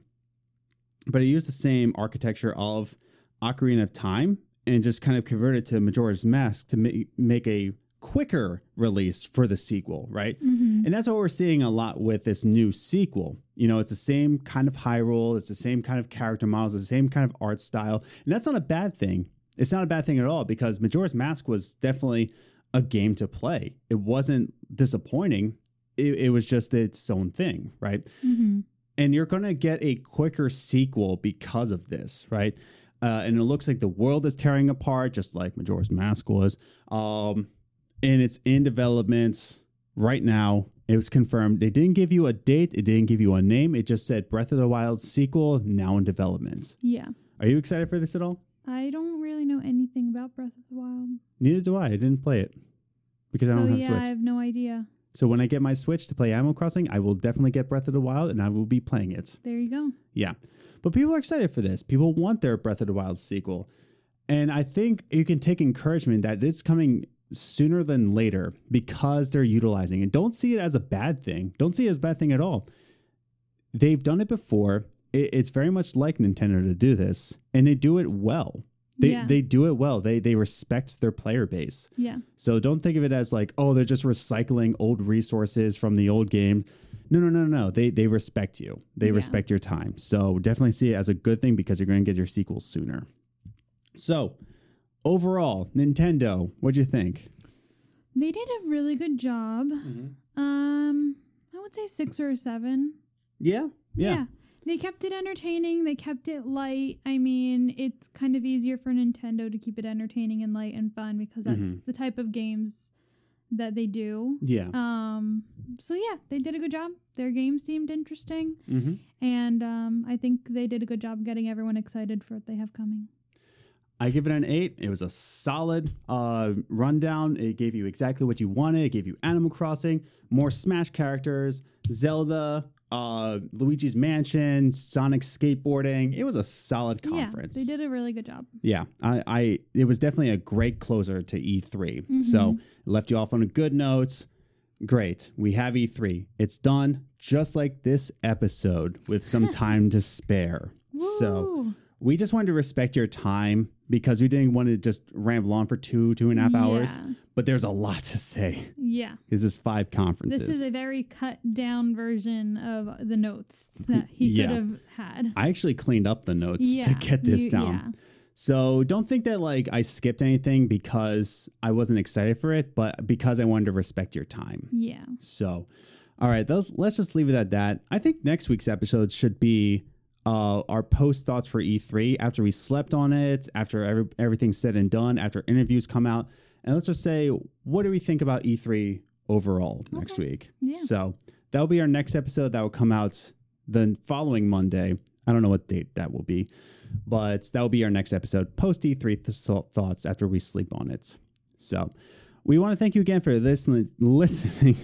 but it used the same architecture of Ocarina of Time and just kind of converted to Majora's Mask to ma- make a quicker release for the sequel, right? Mhm. And that's what we're seeing a lot with this new sequel. You know, it's the same kind of Hyrule, it's the same kind of character models, it's the same kind of art style. And that's not a bad thing. It's not a bad thing at all because Majora's Mask was definitely a game to play. It wasn't disappointing. It, it was just its own thing, right? Mhm. And you're going to get a quicker sequel because of this, right? Uh, and it looks like the world is tearing apart, just like Majora's Mask was. Um, and it's in development right now. It was confirmed. They didn't give you a date. It didn't give you a name. It just said Breath of the Wild sequel now in development. Yeah. Are you excited for this at all? I don't really know anything about Breath of the Wild. Neither do I. I didn't play it because I don't have yeah, Switch. I have no idea. So when I get my Switch to play Animal Crossing, I will definitely get Breath of the Wild and I will be playing it. There you go. Yeah. But people are excited for this. People want their Breath of the Wild sequel. And I think you can take encouragement that it's coming sooner than later because they're utilizing it. Don't see it as a bad thing. Don't see it as a bad thing at all. They've done it before. It's very much like Nintendo to do this, and they do it well. They, Yeah. they do it well. They they respect their player base. Yeah. So don't think of it as like, oh, they're just recycling old resources from the old game. No, no, no, no. They they respect you. They Yeah. respect your time. So definitely see it as a good thing because you're going to get your sequel sooner. So overall, Nintendo, what'd you think? They did a really good job. Um, I would say six or seven. Yeah, yeah, They kept it entertaining. They kept it light. I mean, it's kind of easier for Nintendo to keep it entertaining and light and fun because that's Mhm. the type of games that they do. yeah. Um, so yeah, they did a good job. Their game seemed interesting, mm-hmm. and um, I think they did a good job getting everyone excited for what they have coming. I give it an eight. It was a solid uh, rundown. It gave you exactly what you wanted. It gave you Animal Crossing, more Smash characters, Zelda, uh, Luigi's Mansion, Sonic skateboarding. It was a solid conference. Yeah, they did a really good job. Yeah, I, I it was definitely a great closer to E3. So it left you off on a good note. Great. We have E3. It's done just like this episode with some time to spare. So we just wanted to respect your time because we didn't want to just ramble on for two, two and a half hours. But there's a lot to say. Yeah. This is five conferences. This is a very cut down version of the notes that he Yeah. could have had. I actually cleaned up the notes yeah, to get this you- down. Yeah. So don't think that like I skipped anything because I wasn't excited for it, but because I wanted to respect your time. Yeah. So, all right, those, let's just leave it at that. I think next week's episode should be uh, our post thoughts for E3 after we slept on it, after every, everything's said and done, after interviews come out. And let's just say, what do we think about E3 overall next week? Yeah. So that'll be our next episode that will come out the following Monday. I don't know what date that will be, but that will be our next episode post E3 th- thoughts after we sleep on it. So we want to thank you again for listening listening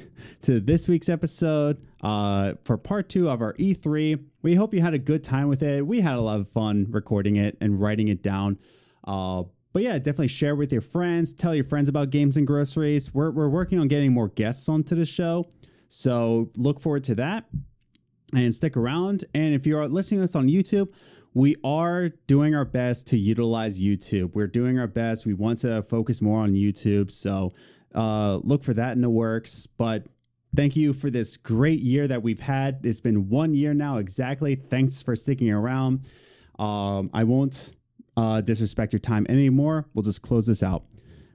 to this week's episode uh, for part two of our E3. We hope you had a good time with it. We had a lot of fun recording it and writing it down. Uh, but yeah, definitely share with your friends. Tell your friends about games and groceries. We're, we're working on getting more guests onto the show. So look forward to that and stick around. And if you're listening to us on YouTube, we are doing our best to utilize YouTube. We're doing our best. We want to focus more on YouTube. So uh, look for that in the works. But thank you for this great year that we've had. It's been one year now exactly. Thanks for sticking around. Um, I won't uh, disrespect your time anymore. We'll just close this out.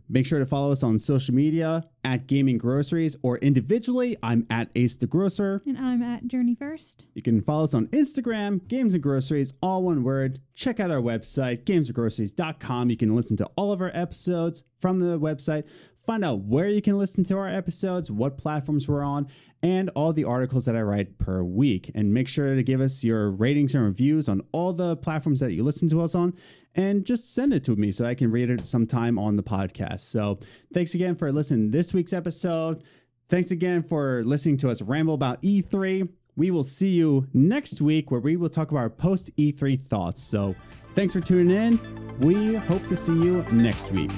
Make sure to follow us on social media at Gaming Groceries or individually. I'm at Ace the Grocer. And I'm at Journey First. You can follow us on Instagram, Games and Groceries, all one word. Check out our website, gamesandgroceries.com. You can listen to all of our episodes from the website. Find out where you can listen to our episodes, what platforms we're on, and all the articles that I write per week. And make sure to give us your ratings and reviews on all the platforms that you listen to us on. And just send it to me so I can read it sometime on the podcast. So thanks again for listening to this week's episode. Thanks again for listening to us ramble about E3. We will see you next week where we will talk about our post E3 thoughts. So thanks for tuning in. We hope to see you next week.